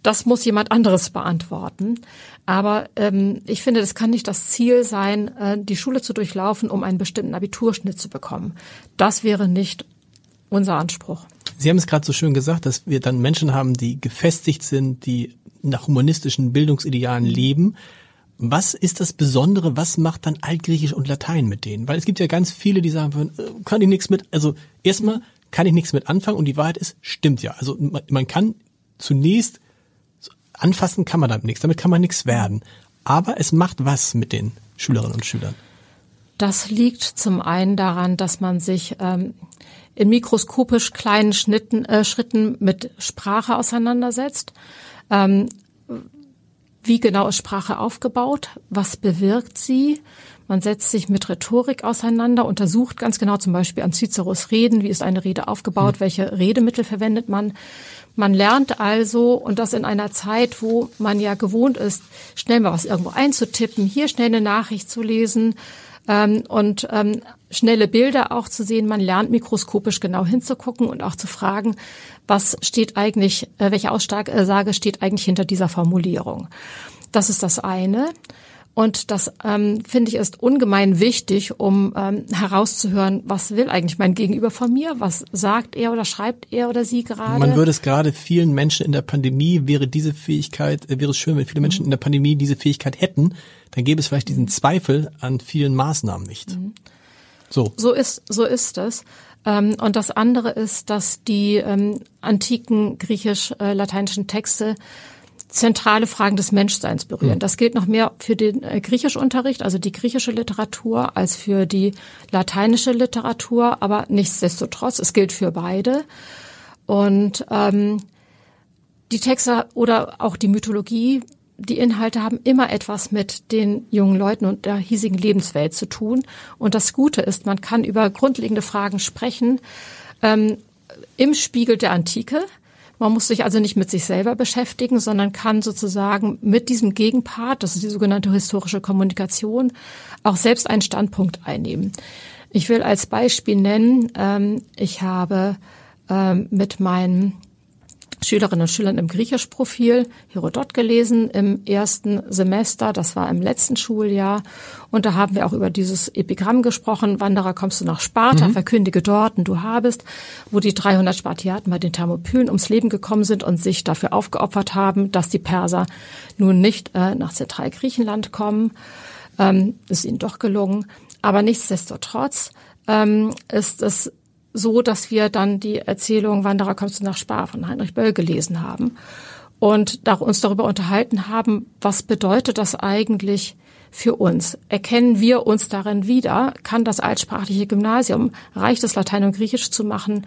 Das muss jemand anderes beantworten. Aber ähm, ich finde, das kann nicht das Ziel sein, äh, die Schule zu durchlaufen, um einen bestimmten Abiturschnitt zu bekommen. Das wäre nicht unser Anspruch. Sie haben es gerade so schön gesagt, dass wir dann Menschen haben, die gefestigt sind, die nach humanistischen Bildungsidealen leben. Was ist das Besondere? Was macht dann Altgriechisch und Latein mit denen? Weil es gibt ja ganz viele, die sagen, äh, kann ich nichts mit. Also erstmal kann ich nichts mit anfangen und die Wahrheit ist, stimmt ja. Also man, man kann zunächst anfassen kann man damit nichts, damit kann man nichts werden. Aber es macht was mit den Schülerinnen und Schülern. Das liegt zum einen daran, dass man sich ähm, in mikroskopisch kleinen Schnitten, äh, Schritten mit Sprache auseinandersetzt. Ähm, wie genau ist Sprache aufgebaut, was bewirkt sie. Man setzt sich mit Rhetorik auseinander, untersucht ganz genau zum Beispiel an Ciceros Reden, wie ist eine Rede aufgebaut, mhm. welche Redemittel verwendet man. Man lernt also, und das in einer Zeit, wo man ja gewohnt ist, schnell mal was irgendwo einzutippen, hier schnell eine Nachricht zu lesen, ähm, und ähm, schnelle Bilder auch zu sehen. Man lernt mikroskopisch genau hinzugucken und auch zu fragen, was steht eigentlich, äh, welche Aussage steht eigentlich hinter dieser Formulierung. Das ist das eine. Und das ähm, finde ich ist ungemein wichtig, um ähm, herauszuhören, was will eigentlich mein Gegenüber von mir, was sagt er oder schreibt er oder sie gerade. Man würde es gerade vielen Menschen in der Pandemie wäre diese Fähigkeit, äh, wäre es schön, wenn viele Menschen in der Pandemie diese Fähigkeit hätten, dann gäbe es vielleicht diesen Zweifel an vielen Maßnahmen nicht. Mhm. So. So ist, so ist es. Ähm, und das andere ist, dass die ähm, antiken griechisch-lateinischen Texte zentrale Fragen des Menschseins berühren. Mhm. Das gilt noch mehr für den äh, Griechischunterricht, also die griechische Literatur, als für die lateinische Literatur. Aber nichtsdestotrotz, es gilt für beide. Und ähm, die Texte oder auch die Mythologie, die Inhalte haben immer etwas mit den jungen Leuten und der hiesigen Lebenswelt zu tun. Und das Gute ist, man kann über grundlegende Fragen sprechen ähm, im Spiegel der Antike man muss sich also nicht mit sich selber beschäftigen, sondern kann sozusagen mit diesem Gegenpart, das ist die sogenannte historische Kommunikation, auch selbst einen Standpunkt einnehmen. Ich will als Beispiel nennen, ähm, ich habe ähm, mit meinen Schülerinnen und Schülern im Griechischprofil Herodot gelesen im ersten Semester, das war im letzten Schuljahr. Und da haben wir auch über dieses Epigramm gesprochen. Wanderer kommst du nach Sparta, mhm. verkündige dort, du habest, wo die 300 Spartiaten bei den Thermopylen ums Leben gekommen sind und sich dafür aufgeopfert haben, dass die Perser nun nicht äh, nach Zentralgriechenland kommen. Ähm, ist ihnen doch gelungen. Aber nichtsdestotrotz ähm, ist es so, dass wir dann die Erzählung Wanderer kommst du nach Spar von Heinrich Böll gelesen haben und uns darüber unterhalten haben, was bedeutet das eigentlich für uns? Erkennen wir uns darin wieder? Kann das altsprachliche Gymnasium, reicht es Latein und Griechisch zu machen,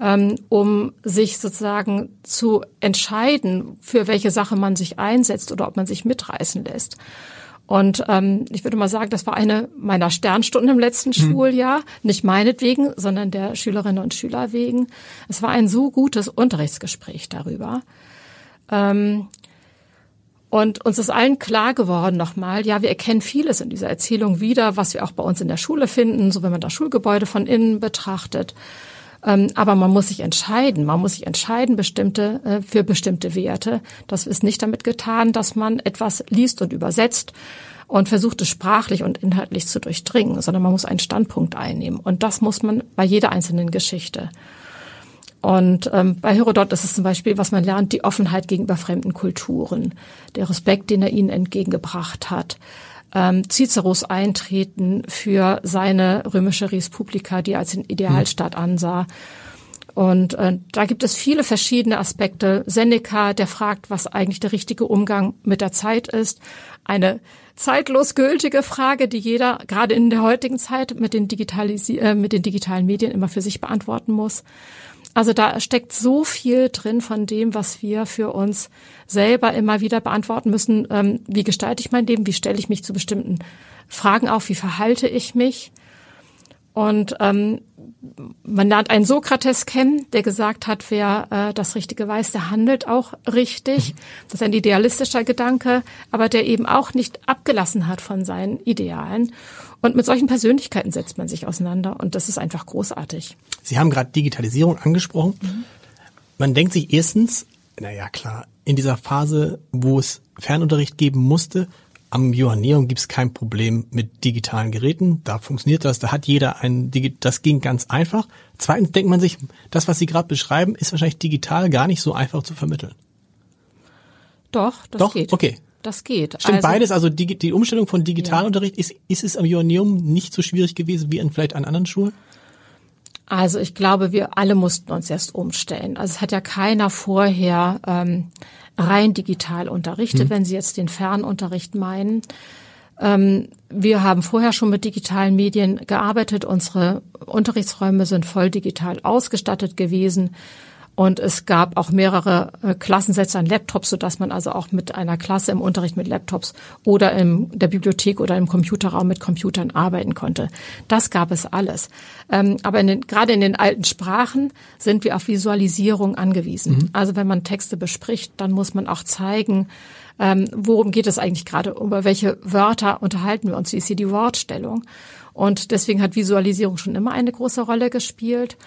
ähm, um sich sozusagen zu entscheiden, für welche Sache man sich einsetzt oder ob man sich mitreißen lässt? Und ähm, ich würde mal sagen, das war eine meiner Sternstunden im letzten mhm. Schuljahr. Nicht meinetwegen, sondern der Schülerinnen und Schüler wegen. Es war ein so gutes Unterrichtsgespräch darüber. Ähm, und uns ist allen klar geworden nochmal, ja, wir erkennen vieles in dieser Erzählung wieder, was wir auch bei uns in der Schule finden, so wenn man das Schulgebäude von innen betrachtet. Ähm, aber man muss sich entscheiden. Man muss sich entscheiden bestimmte, äh, für bestimmte Werte. Das ist nicht damit getan, dass man etwas liest und übersetzt und versucht es sprachlich und inhaltlich zu durchdringen, sondern man muss einen Standpunkt einnehmen. Und das muss man bei jeder einzelnen Geschichte. Und ähm, bei Herodot ist es zum Beispiel, was man lernt, die Offenheit gegenüber fremden Kulturen, der Respekt, den er ihnen entgegengebracht hat, ähm, Ciceros Eintreten für seine römische Respublika, die er als den Idealstaat ansah. Und äh, da gibt es viele verschiedene Aspekte. Seneca, der fragt, was eigentlich der richtige Umgang mit der Zeit ist. Eine zeitlos gültige Frage, die jeder gerade in der heutigen Zeit mit den, Digitalisi äh, mit den digitalen Medien immer für sich beantworten muss. Also da steckt so viel drin von dem, was wir für uns selber immer wieder beantworten müssen. Ähm, wie gestalte ich mein Leben? Wie stelle ich mich zu bestimmten Fragen auf? Wie verhalte ich mich? Und ähm, man lernt einen Sokrates kennen, der gesagt hat, wer äh, das Richtige weiß, der handelt auch richtig. Das ist ein idealistischer Gedanke, aber der eben auch nicht abgelassen hat von seinen Idealen. Und mit solchen Persönlichkeiten setzt man sich auseinander und das ist einfach großartig. Sie haben gerade Digitalisierung angesprochen. Mhm. Man denkt sich erstens, naja klar, in dieser Phase, wo es Fernunterricht geben musste, am Johanneum gibt es kein Problem mit digitalen Geräten. Da funktioniert das, da hat jeder ein, das ging ganz einfach. Zweitens denkt man sich, das, was Sie gerade beschreiben, ist wahrscheinlich digital gar nicht so einfach zu vermitteln. Doch, das Doch? geht. Okay. Das geht. Stimmt also, beides, also die, die Umstellung von Digitalunterricht, ja. ist, ist es am Johanneum nicht so schwierig gewesen wie an vielleicht an anderen Schulen? Also ich glaube, wir alle mussten uns erst umstellen. Also es hat ja keiner vorher ähm, rein digital unterrichtet, hm. wenn Sie jetzt den Fernunterricht meinen. Ähm, wir haben vorher schon mit digitalen Medien gearbeitet. Unsere Unterrichtsräume sind voll digital ausgestattet gewesen. Und es gab auch mehrere äh, Klassensätze an Laptops, sodass man also auch mit einer Klasse im Unterricht mit Laptops oder in der Bibliothek oder im Computerraum mit Computern arbeiten konnte. Das gab es alles. Ähm, aber in den, gerade in den alten Sprachen sind wir auf Visualisierung angewiesen. Mhm. Also wenn man Texte bespricht, dann muss man auch zeigen, ähm, worum geht es eigentlich gerade, über welche Wörter unterhalten wir uns, wie ist hier die Wortstellung. Und deswegen hat Visualisierung schon immer eine große Rolle gespielt.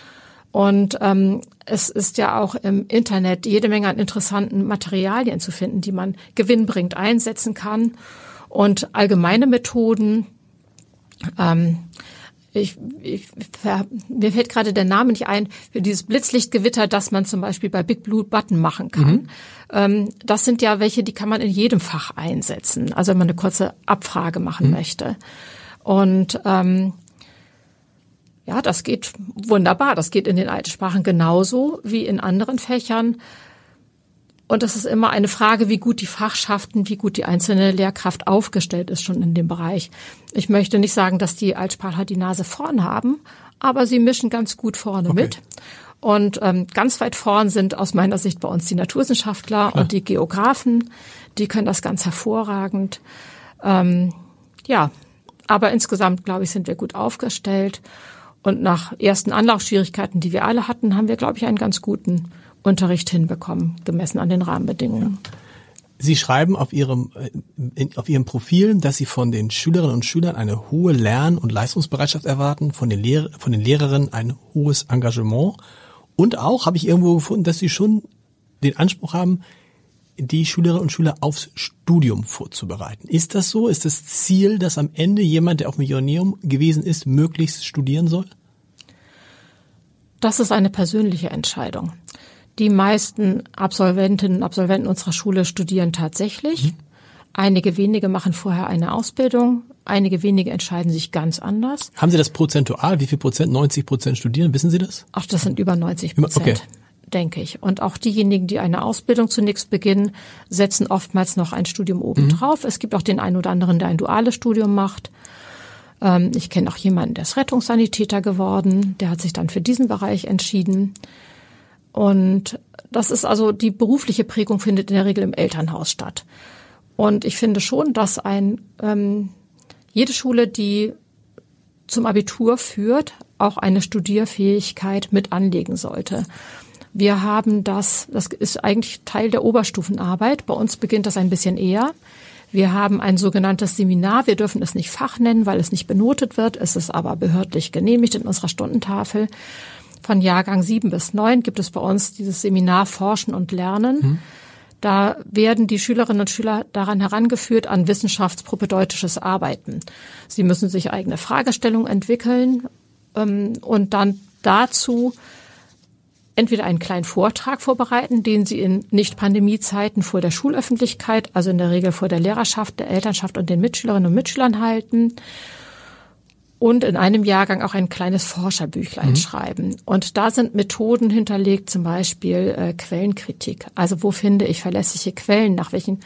Und ähm, es ist ja auch im Internet jede Menge an interessanten Materialien zu finden, die man gewinnbringend einsetzen kann. Und allgemeine Methoden, ähm, ich, ich, mir fällt gerade der Name nicht ein, für dieses Blitzlichtgewitter, das man zum Beispiel bei Big Blue Button machen kann. Mhm. Ähm, das sind ja welche, die kann man in jedem Fach einsetzen, also wenn man eine kurze Abfrage machen mhm. möchte. Und ähm, ja, das geht wunderbar. Das geht in den alten Sprachen genauso wie in anderen Fächern. Und es ist immer eine Frage, wie gut die Fachschaften, wie gut die einzelne Lehrkraft aufgestellt ist schon in dem Bereich. Ich möchte nicht sagen, dass die Altsprachler die Nase vorn haben, aber sie mischen ganz gut vorne okay. mit. Und ähm, ganz weit vorn sind aus meiner Sicht bei uns die Naturwissenschaftler Klar. und die Geografen. Die können das ganz hervorragend. Ähm, ja, aber insgesamt, glaube ich, sind wir gut aufgestellt. Und nach ersten Anlaufschwierigkeiten, die wir alle hatten, haben wir, glaube ich, einen ganz guten Unterricht hinbekommen, gemessen an den Rahmenbedingungen. Sie schreiben auf Ihrem, äh, auf Ihrem Profil, dass Sie von den Schülerinnen und Schülern eine hohe Lern- und Leistungsbereitschaft erwarten, von den, Lehr von den Lehrerinnen ein hohes Engagement und auch habe ich irgendwo gefunden, dass Sie schon den Anspruch haben, die Schülerinnen und Schüler aufs Studium vorzubereiten. Ist das so? Ist das Ziel, dass am Ende jemand, der auf dem Joanneum gewesen ist, möglichst studieren soll? Das ist eine persönliche Entscheidung. Die meisten Absolventinnen und Absolventen unserer Schule studieren tatsächlich. Mhm. Einige wenige machen vorher eine Ausbildung. Einige wenige entscheiden sich ganz anders. Haben Sie das prozentual? Wie viel Prozent? 90 Prozent studieren? Wissen Sie das? Ach, das sind über 90 Prozent. Okay denke ich. Und auch diejenigen, die eine Ausbildung zunächst beginnen, setzen oftmals noch ein Studium obendrauf. Mhm. Es gibt auch den einen oder anderen, der ein duales Studium macht. Ähm, ich kenne auch jemanden, der ist Rettungssanitäter geworden. Der hat sich dann für diesen Bereich entschieden. Und das ist also, die berufliche Prägung findet in der Regel im Elternhaus statt. Und ich finde schon, dass ein, ähm, jede Schule, die zum Abitur führt, auch eine Studierfähigkeit mit anlegen sollte. Wir haben das, das ist eigentlich Teil der Oberstufenarbeit. Bei uns beginnt das ein bisschen eher. Wir haben ein sogenanntes Seminar. Wir dürfen es nicht Fach nennen, weil es nicht benotet wird. Es ist aber behördlich genehmigt in unserer Stundentafel. Von Jahrgang sieben bis neun gibt es bei uns dieses Seminar Forschen und Lernen. Hm. Da werden die Schülerinnen und Schüler daran herangeführt an wissenschaftspropädeutisches Arbeiten. Sie müssen sich eigene Fragestellungen entwickeln ähm, und dann dazu entweder einen kleinen Vortrag vorbereiten, den Sie in Nicht-Pandemie-Zeiten vor der Schulöffentlichkeit, also in der Regel vor der Lehrerschaft, der Elternschaft und den Mitschülerinnen und Mitschülern halten und in einem Jahrgang auch ein kleines Forscherbüchlein mhm. schreiben. Und da sind Methoden hinterlegt, zum Beispiel äh, Quellenkritik. Also wo finde ich verlässliche Quellen, nach welchen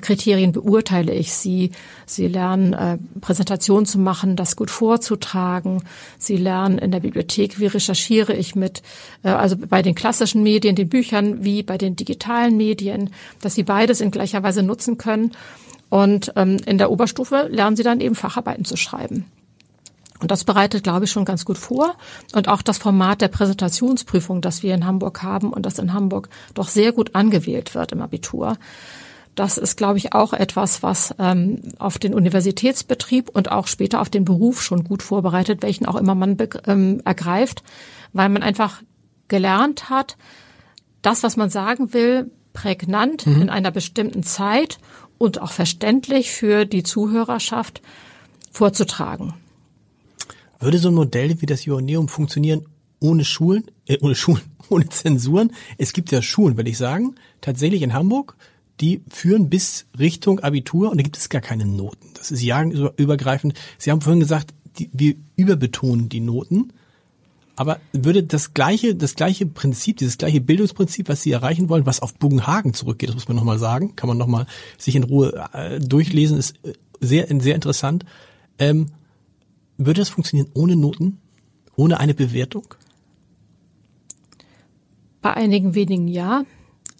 Kriterien beurteile ich sie. Sie lernen, äh, Präsentationen zu machen, das gut vorzutragen. Sie lernen in der Bibliothek, wie recherchiere ich mit, äh, also bei den klassischen Medien, den Büchern, wie bei den digitalen Medien, dass sie beides in gleicher Weise nutzen können. Und ähm, in der Oberstufe lernen sie dann eben Facharbeiten zu schreiben. Und das bereitet, glaube ich, schon ganz gut vor. Und auch das Format der Präsentationsprüfung, das wir in Hamburg haben und das in Hamburg doch sehr gut angewählt wird im Abitur. Das ist, glaube ich, auch etwas, was ähm, auf den Universitätsbetrieb und auch später auf den Beruf schon gut vorbereitet, welchen auch immer man ähm, ergreift, weil man einfach gelernt hat, das, was man sagen will, prägnant mhm. in einer bestimmten Zeit und auch verständlich für die Zuhörerschaft vorzutragen. Würde so ein Modell wie das Joanneum funktionieren ohne Schulen, äh, ohne Schulen, *laughs* ohne Zensuren? Es gibt ja Schulen, würde ich sagen, tatsächlich in Hamburg, die führen bis Richtung Abitur und da gibt es gar keine Noten. Das ist jahrgangsübergreifend. Sie haben vorhin gesagt, die, wir überbetonen die Noten. Aber würde das gleiche, das gleiche Prinzip, dieses gleiche Bildungsprinzip, was Sie erreichen wollen, was auf Bugenhagen zurückgeht, das muss man nochmal sagen, kann man nochmal sich in Ruhe äh, durchlesen, ist äh, sehr, sehr interessant. Ähm, würde das funktionieren ohne Noten? Ohne eine Bewertung? Bei einigen wenigen ja,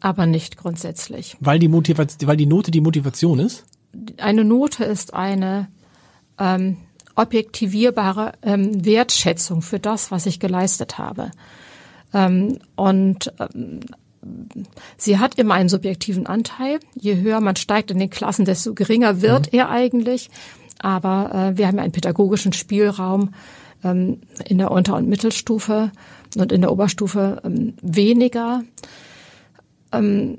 aber nicht grundsätzlich. Weil die, Motivation, weil die Note die Motivation ist? Eine Note ist eine ähm, objektivierbare ähm, Wertschätzung für das, was ich geleistet habe. Ähm, und ähm, sie hat immer einen subjektiven Anteil. Je höher man steigt in den Klassen, desto geringer wird mhm. er eigentlich. Aber äh, wir haben ja einen pädagogischen Spielraum ähm, in der Unter- und Mittelstufe und in der Oberstufe ähm, weniger. Ähm,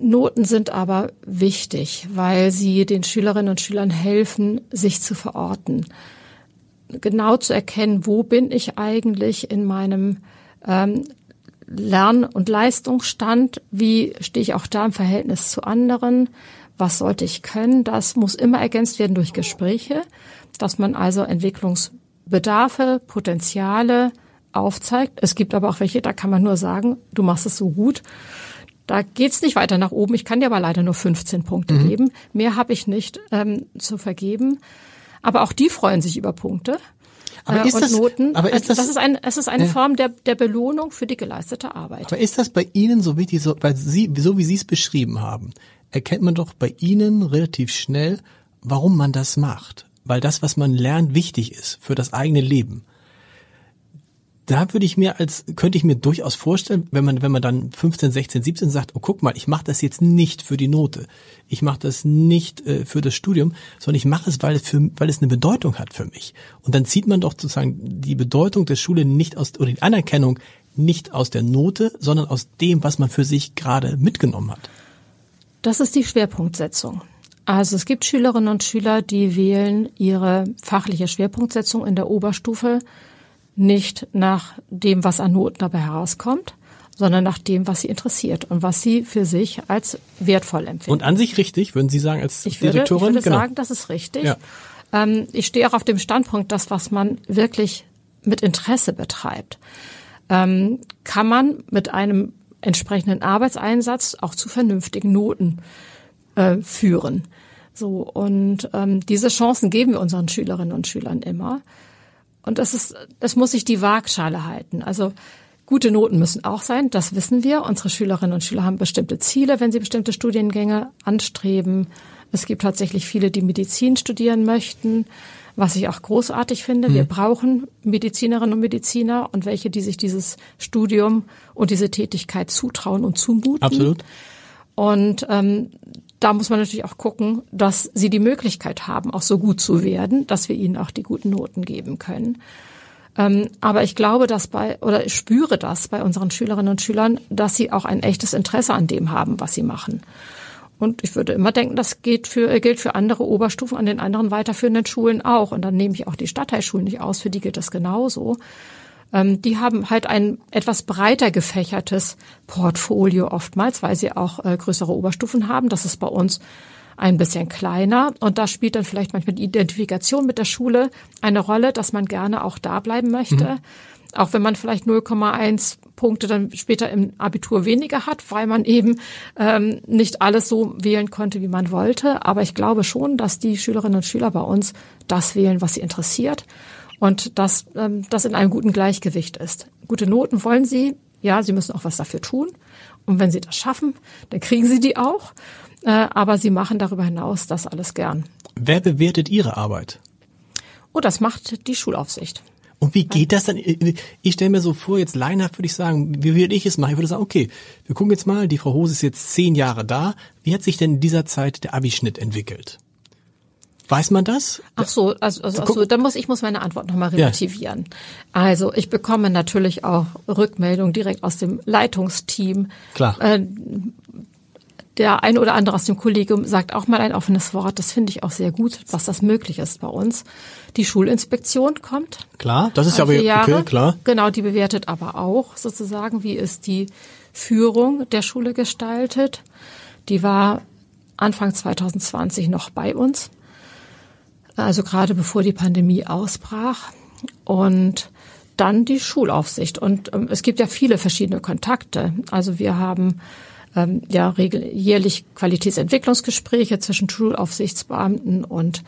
Noten sind aber wichtig, weil sie den Schülerinnen und Schülern helfen, sich zu verorten. Genau zu erkennen, wo bin ich eigentlich in meinem ähm, Lern- und Leistungsstand, wie stehe ich auch da im Verhältnis zu anderen, was sollte ich können. Das muss immer ergänzt werden durch Gespräche, dass man also Entwicklungsbedarfe, Potenziale aufzeigt. Es gibt aber auch welche, da kann man nur sagen, du machst es so gut da geht's nicht weiter nach oben. Ich kann dir aber leider nur 15 Punkte mhm. geben. Mehr habe ich nicht ähm, zu vergeben. Aber auch die freuen sich über Punkte. Aber äh, ist das, Noten. Aber ist das, das ist ein, es ist eine ja. Form der, der Belohnung für die geleistete Arbeit. Aber ist das bei Ihnen so wichtig, so, weil Sie, so wie Sie es beschrieben haben, erkennt man doch bei Ihnen relativ schnell, warum man das macht. Weil das, was man lernt, wichtig ist für das eigene Leben da würde ich mir als, könnte ich mir durchaus vorstellen, wenn man, wenn man dann 15, 16, 17 sagt, oh guck mal, ich mache das jetzt nicht für die Note. Ich mache das nicht äh, für das Studium, sondern ich mache es, weil es für, weil es eine Bedeutung hat für mich. Und dann zieht man doch sozusagen die Bedeutung der Schule nicht aus, oder die Anerkennung nicht aus der Note, sondern aus dem, was man für sich gerade mitgenommen hat. Das ist die Schwerpunktsetzung. Also es gibt Schülerinnen und Schüler, die wählen ihre fachliche Schwerpunktsetzung in der Oberstufe nicht nach dem, was an Noten dabei herauskommt, sondern nach dem, was sie interessiert und was sie für sich als wertvoll empfinden. Und an sich richtig, würden Sie sagen, als ich Direktorin? Würde, ich würde genau. sagen, das ist richtig. Ja. Ähm, ich stehe auch auf dem Standpunkt, das, was man wirklich mit Interesse betreibt, ähm, kann man mit einem entsprechenden Arbeitseinsatz auch zu vernünftigen Noten äh, führen. So und ähm, diese Chancen geben wir unseren Schülerinnen und Schülern immer. Und das ist, das muss sich die Waagschale halten. Also gute Noten müssen auch sein, das wissen wir. Unsere Schülerinnen und Schüler haben bestimmte Ziele, wenn sie bestimmte Studiengänge anstreben. Es gibt tatsächlich viele, die Medizin studieren möchten, was ich auch großartig finde. Mhm. Wir brauchen Medizinerinnen und Mediziner und welche, die sich dieses Studium und diese Tätigkeit zutrauen und zumuten. Absolut. Und ähm, da muss man natürlich auch gucken, dass sie die Möglichkeit haben, auch so gut zu werden, dass wir ihnen auch die guten Noten geben können. Ähm, aber ich glaube, dass bei, oder ich spüre das bei unseren Schülerinnen und Schülern, dass sie auch ein echtes Interesse an dem haben, was sie machen. Und ich würde immer denken, das gilt für, gilt für andere Oberstufen an den anderen weiterführenden Schulen auch. Und dann nehme ich auch die Stadtteilschulen nicht aus, für die gilt das genauso. Ähm, die haben halt ein etwas breiter gefächertes Portfolio oftmals, weil sie auch äh, größere Oberstufen haben. Das ist bei uns ein bisschen kleiner. Und da spielt dann vielleicht manchmal die Identifikation mit der Schule eine Rolle, dass man gerne auch da bleiben möchte. Mhm. Auch wenn man vielleicht 0,1 Punkte dann später im Abitur weniger hat, weil man eben ähm, nicht alles so wählen konnte, wie man wollte. Aber ich glaube schon, dass die Schülerinnen und Schüler bei uns das wählen, was sie interessiert und dass ähm, das in einem guten Gleichgewicht ist. Gute Noten wollen Sie, ja, Sie müssen auch was dafür tun. Und wenn Sie das schaffen, dann kriegen Sie die auch. Äh, aber Sie machen darüber hinaus das alles gern. Wer bewertet Ihre Arbeit? Oh, das macht die Schulaufsicht. Und wie geht das dann? Ich stelle mir so vor, jetzt leinhaft würde ich sagen, wie würde ich es machen? Ich würde sagen, okay, wir gucken jetzt mal, die Frau Hose ist jetzt zehn Jahre da. Wie hat sich denn in dieser Zeit der Abischnitt entwickelt? Weiß man das? Ach so, also, also, also dann muss ich muss meine Antwort nochmal relativieren. Ja. Also ich bekomme natürlich auch Rückmeldungen direkt aus dem Leitungsteam. Klar. Äh, der eine oder andere aus dem Kollegium sagt auch mal ein offenes Wort. Das finde ich auch sehr gut, was das möglich ist bei uns. Die Schulinspektion kommt. Klar, das ist ja aber Jahre. okay, klar. Genau, die bewertet aber auch sozusagen, wie ist die Führung der Schule gestaltet. Die war Anfang 2020 noch bei uns also gerade bevor die Pandemie ausbrach. Und dann die Schulaufsicht. Und ähm, es gibt ja viele verschiedene Kontakte. Also wir haben ähm, ja jährlich Qualitätsentwicklungsgespräche zwischen Schulaufsichtsbeamten und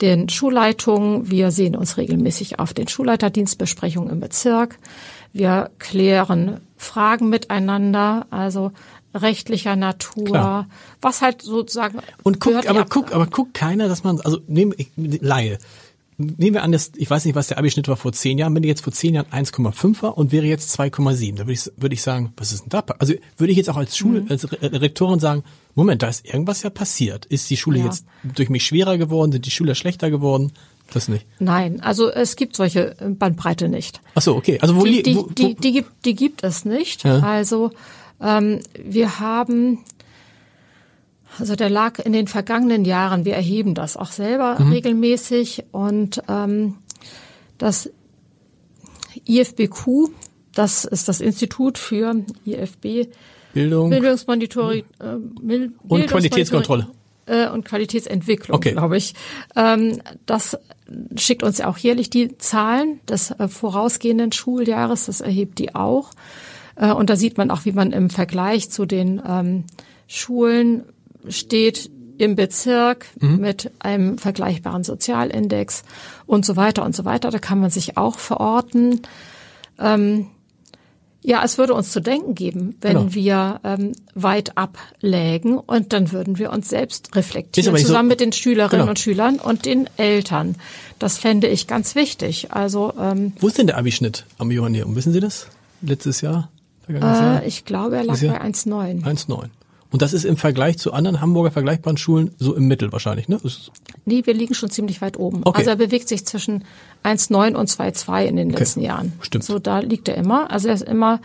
den Schulleitungen. Wir sehen uns regelmäßig auf den Schulleiterdienstbesprechungen im Bezirk. Wir klären Fragen miteinander, also rechtlicher Natur, Klar. was halt sozusagen. Und guck, aber guck, aber guck keiner, dass man, also nehmen, ich, Laie. Nehmen wir an, dass, ich weiß nicht, was der Abischnitt war vor zehn Jahren, wenn die jetzt vor zehn Jahren 1,5 war und wäre jetzt 2,7, da würde ich, würde ich sagen, was ist denn da? Also würde ich jetzt auch als Schul, mhm. als Rektorin sagen, Moment, da ist irgendwas ja passiert. Ist die Schule ja. jetzt durch mich schwerer geworden? Sind die Schüler schlechter geworden? Das nicht. Nein, also es gibt solche Bandbreite nicht. Ach so, okay. Also wo die, die, wo, wo, die, die, gibt, die gibt es nicht. Ja. Also ähm, wir haben, also der lag in den vergangenen Jahren, wir erheben das auch selber mhm. regelmäßig und ähm, das IFBQ, das ist das Institut für IFB, Bildung, Bildungsmonitoring äh, Bildungsmonitoring und Qualitätskontrolle äh, und Qualitätsentwicklung, okay. glaube ich. Ähm, das schickt uns ja auch jährlich die Zahlen des äh, vorausgehenden Schuljahres, das erhebt die auch. Äh, und da sieht man auch, wie man im Vergleich zu den ähm, Schulen steht im Bezirk mhm. mit einem vergleichbaren Sozialindex und so weiter und so weiter. Da kann man sich auch verorten. Ähm, ja, es würde uns zu denken geben, wenn genau. wir ähm, weit ablägen und dann würden wir uns selbst reflektieren, zusammen so, mit den Schülerinnen genau. und Schülern und den Eltern. Das fände ich ganz wichtig. Also ähm, Wo ist denn der Abischnitt am Johanneum? Wissen Sie das? Letztes Jahr? Äh, ich glaube, er lag bei 1,9. 1,9. Und das ist im Vergleich zu anderen Hamburger vergleichbaren Schulen so im Mittel wahrscheinlich, ne? Ist nee, wir liegen schon ziemlich weit oben. Okay. Also er bewegt sich zwischen 1,9 und 2,2 in den okay. letzten Jahren. Stimmt. So, da liegt er immer. Also er ist immer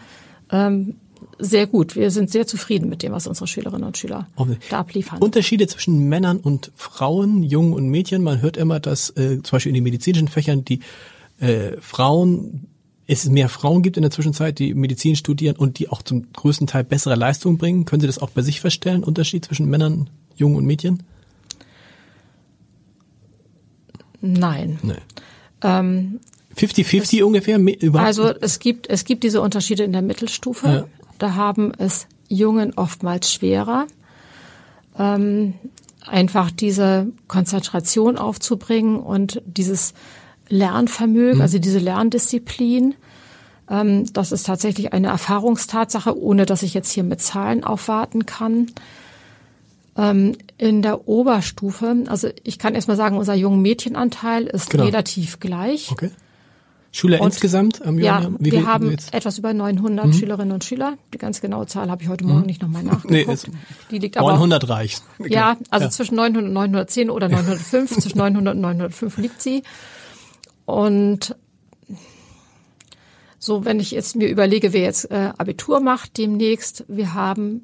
ähm, sehr gut. Wir sind sehr zufrieden mit dem, was unsere Schülerinnen und Schüler okay. da abliefern. Unterschiede zwischen Männern und Frauen, Jungen und Mädchen. Man hört immer, dass äh, zum Beispiel in den medizinischen Fächern die äh, Frauen es mehr Frauen gibt in der Zwischenzeit, die Medizin studieren und die auch zum größten Teil bessere Leistungen bringen. Können Sie das auch bei sich feststellen, Unterschied zwischen Männern, Jungen und Mädchen? Nein. Nee. Ähm, 50-50 ungefähr? Also es gibt, es gibt diese Unterschiede in der Mittelstufe. Ja. Da haben es Jungen oftmals schwerer, ähm, einfach diese Konzentration aufzubringen und dieses Lernvermögen, mhm. also diese Lerndisziplin. Ähm, das ist tatsächlich eine Erfahrungstatsache, ohne dass ich jetzt hier mit Zahlen aufwarten kann. Ähm, in der Oberstufe, also ich kann erstmal sagen, unser jungen Mädchenanteil ist genau. relativ gleich. Okay. Schüler und, insgesamt am Ja, Wie wir haben jetzt? etwas über 900 mhm. Schülerinnen und Schüler. Die ganz genaue Zahl habe ich heute Morgen mhm. nicht nochmal *laughs* nachgeguckt. Nee, die liegt 900 aber, reicht. Ja, *laughs* also ja. zwischen 900 und 910 oder 905, *laughs* zwischen 900 und 905 liegt sie. Und so, wenn ich jetzt mir überlege, wer jetzt äh, Abitur macht demnächst, wir haben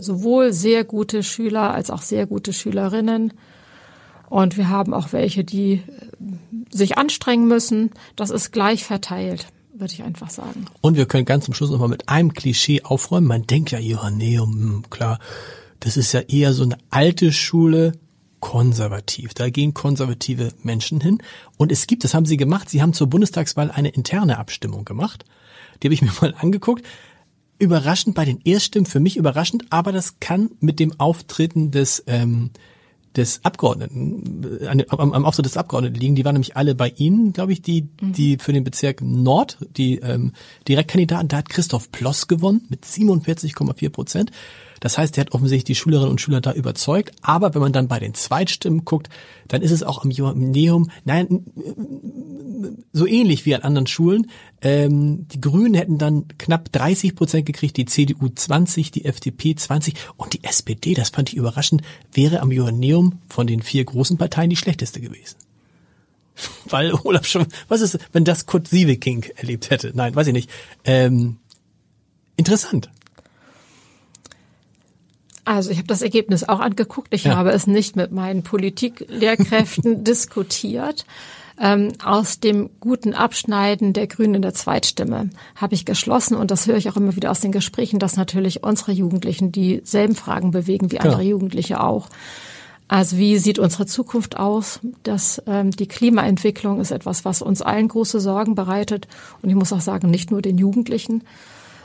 sowohl sehr gute Schüler als auch sehr gute Schülerinnen. Und wir haben auch welche, die äh, sich anstrengen müssen. Das ist gleich verteilt, würde ich einfach sagen. Und wir können ganz zum Schluss nochmal mit einem Klischee aufräumen. Man denkt ja, Johanneum, hm, klar, das ist ja eher so eine alte Schule, konservativ. Da gehen konservative Menschen hin. Und es gibt, das haben sie gemacht, sie haben zur Bundestagswahl eine interne Abstimmung gemacht. Die habe ich *laughs* mir mal angeguckt. Überraschend bei den Erststimmen, für mich überraschend, aber das kann mit dem Auftreten des ähm, des Abgeordneten, äh, am, am Auftritt des Abgeordneten liegen. Die waren nämlich alle bei Ihnen, glaube ich, die, mhm. die für den Bezirk Nord, die ähm, Direktkandidaten. Da hat Christoph Ploss gewonnen mit 47,4 Prozent. Das heißt, er hat offensichtlich die Schülerinnen und Schüler da überzeugt. Aber wenn man dann bei den Zweitstimmen guckt, dann ist es auch am Johanneum, nein, so ähnlich wie an anderen Schulen. Ähm, die Grünen hätten dann knapp 30 Prozent gekriegt, die CDU 20, die FDP 20 und die SPD, das fand ich überraschend, wäre am Johanneum von den vier großen Parteien die schlechteste gewesen. *laughs* Weil Olaf schon, was ist, wenn das Kurt Sieveking erlebt hätte? Nein, weiß ich nicht. Ähm, interessant. Also ich habe das Ergebnis auch angeguckt. Ich ja. habe es nicht mit meinen Politiklehrkräften *laughs* diskutiert. Ähm, aus dem guten Abschneiden der Grünen in der Zweitstimme habe ich geschlossen, und das höre ich auch immer wieder aus den Gesprächen, dass natürlich unsere Jugendlichen dieselben Fragen bewegen wie andere ja. Jugendliche auch. Also wie sieht unsere Zukunft aus? Das, ähm, die Klimaentwicklung ist etwas, was uns allen große Sorgen bereitet. Und ich muss auch sagen, nicht nur den Jugendlichen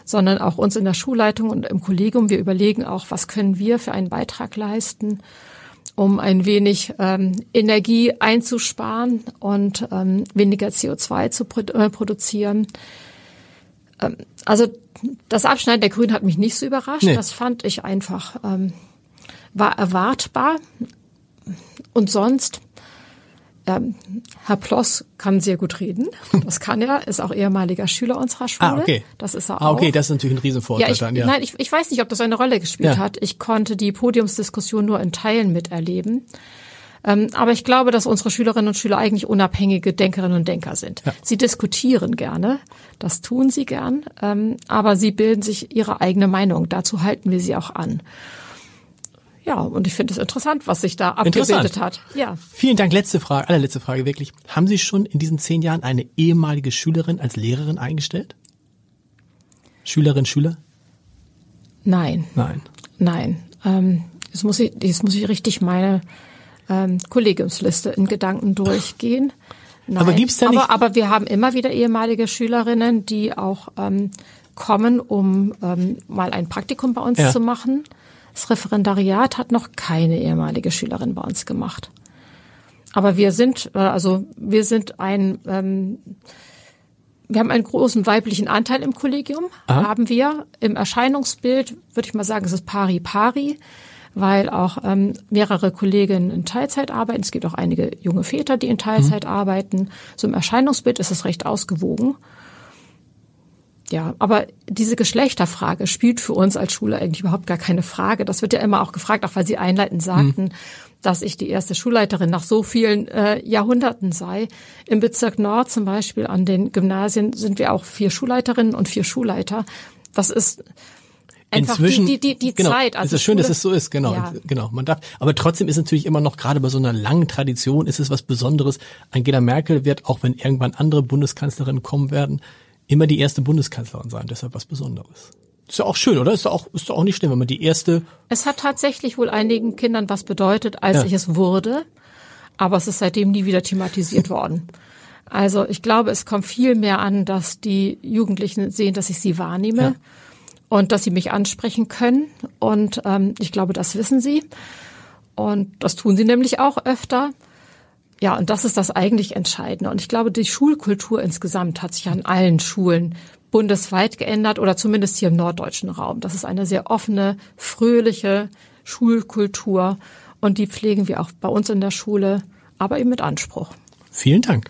sondern auch uns in der Schulleitung und im Kollegium. Wir überlegen auch, was können wir für einen Beitrag leisten, um ein wenig ähm, Energie einzusparen und ähm, weniger CO2 zu produ äh, produzieren. Ähm, also das Abschneiden der Grünen hat mich nicht so überrascht. Nee. Das fand ich einfach, ähm, war erwartbar. Und sonst, ähm, Herr Ploss kann sehr gut reden. Das kann er, ist auch ehemaliger Schüler unserer Schule. Ah, okay. Das ist er ah, okay, das ist natürlich ein Riesenvorteil ja, ich, dann, ja. Nein, ich, ich weiß nicht, ob das eine Rolle gespielt ja. hat. Ich konnte die Podiumsdiskussion nur in Teilen miterleben. Ähm, aber ich glaube, dass unsere Schülerinnen und Schüler eigentlich unabhängige Denkerinnen und Denker sind. Ja. Sie diskutieren gerne, das tun sie gern, ähm, aber sie bilden sich ihre eigene Meinung. Dazu halten wir sie auch an. Ja, und ich finde es interessant, was sich da abgebildet hat. Ja. Vielen Dank. Letzte Frage, allerletzte Frage wirklich. Haben Sie schon in diesen zehn Jahren eine ehemalige Schülerin als Lehrerin eingestellt? Schülerin, Schüler? Nein. Nein. Nein. Ähm, jetzt muss ich, jetzt muss ich richtig meine ähm, Kollegiumsliste in Gedanken durchgehen. Nein. Aber gibt's da nicht? Aber, aber wir haben immer wieder ehemalige Schülerinnen, die auch ähm, kommen, um ähm, mal ein Praktikum bei uns ja. zu machen. Das Referendariat hat noch keine ehemalige Schülerin bei uns gemacht. Aber wir sind, äh, also wir sind ein, ähm, wir haben einen großen weiblichen Anteil im Kollegium, Aha. haben wir. Im Erscheinungsbild würde ich mal sagen, es ist pari pari, weil auch ähm, mehrere Kolleginnen in Teilzeit arbeiten. Es gibt auch einige junge Väter, die in Teilzeit mhm. arbeiten. So im Erscheinungsbild ist es recht ausgewogen. Ja, aber diese Geschlechterfrage spielt für uns als Schule eigentlich überhaupt gar keine Frage. Das wird ja immer auch gefragt, auch weil Sie einleitend sagten, mhm. dass ich die erste Schulleiterin nach so vielen äh, Jahrhunderten sei. Im Bezirk Nord zum Beispiel an den Gymnasien sind wir auch vier Schulleiterinnen und vier Schulleiter. Das ist einfach Inzwischen, die, die, die, genau, Zeit. Also es ist schön, Schule, dass es so ist, genau, ja. genau. Man darf, aber trotzdem ist natürlich immer noch gerade bei so einer langen Tradition ist es was Besonderes. Angela Merkel wird, auch wenn irgendwann andere Bundeskanzlerinnen kommen werden, immer die erste Bundeskanzlerin sein, deshalb was Besonderes. Ist ja auch schön, oder? Ist doch auch, ist doch auch nicht schlimm, wenn man die erste. Es hat tatsächlich wohl einigen Kindern was bedeutet, als ja. ich es wurde. Aber es ist seitdem nie wieder thematisiert worden. Also ich glaube, es kommt viel mehr an, dass die Jugendlichen sehen, dass ich sie wahrnehme ja. und dass sie mich ansprechen können. Und ähm, ich glaube, das wissen sie. Und das tun sie nämlich auch öfter. Ja, und das ist das eigentlich Entscheidende. Und ich glaube, die Schulkultur insgesamt hat sich an allen Schulen bundesweit geändert oder zumindest hier im norddeutschen Raum. Das ist eine sehr offene, fröhliche Schulkultur und die pflegen wir auch bei uns in der Schule, aber eben mit Anspruch. Vielen Dank.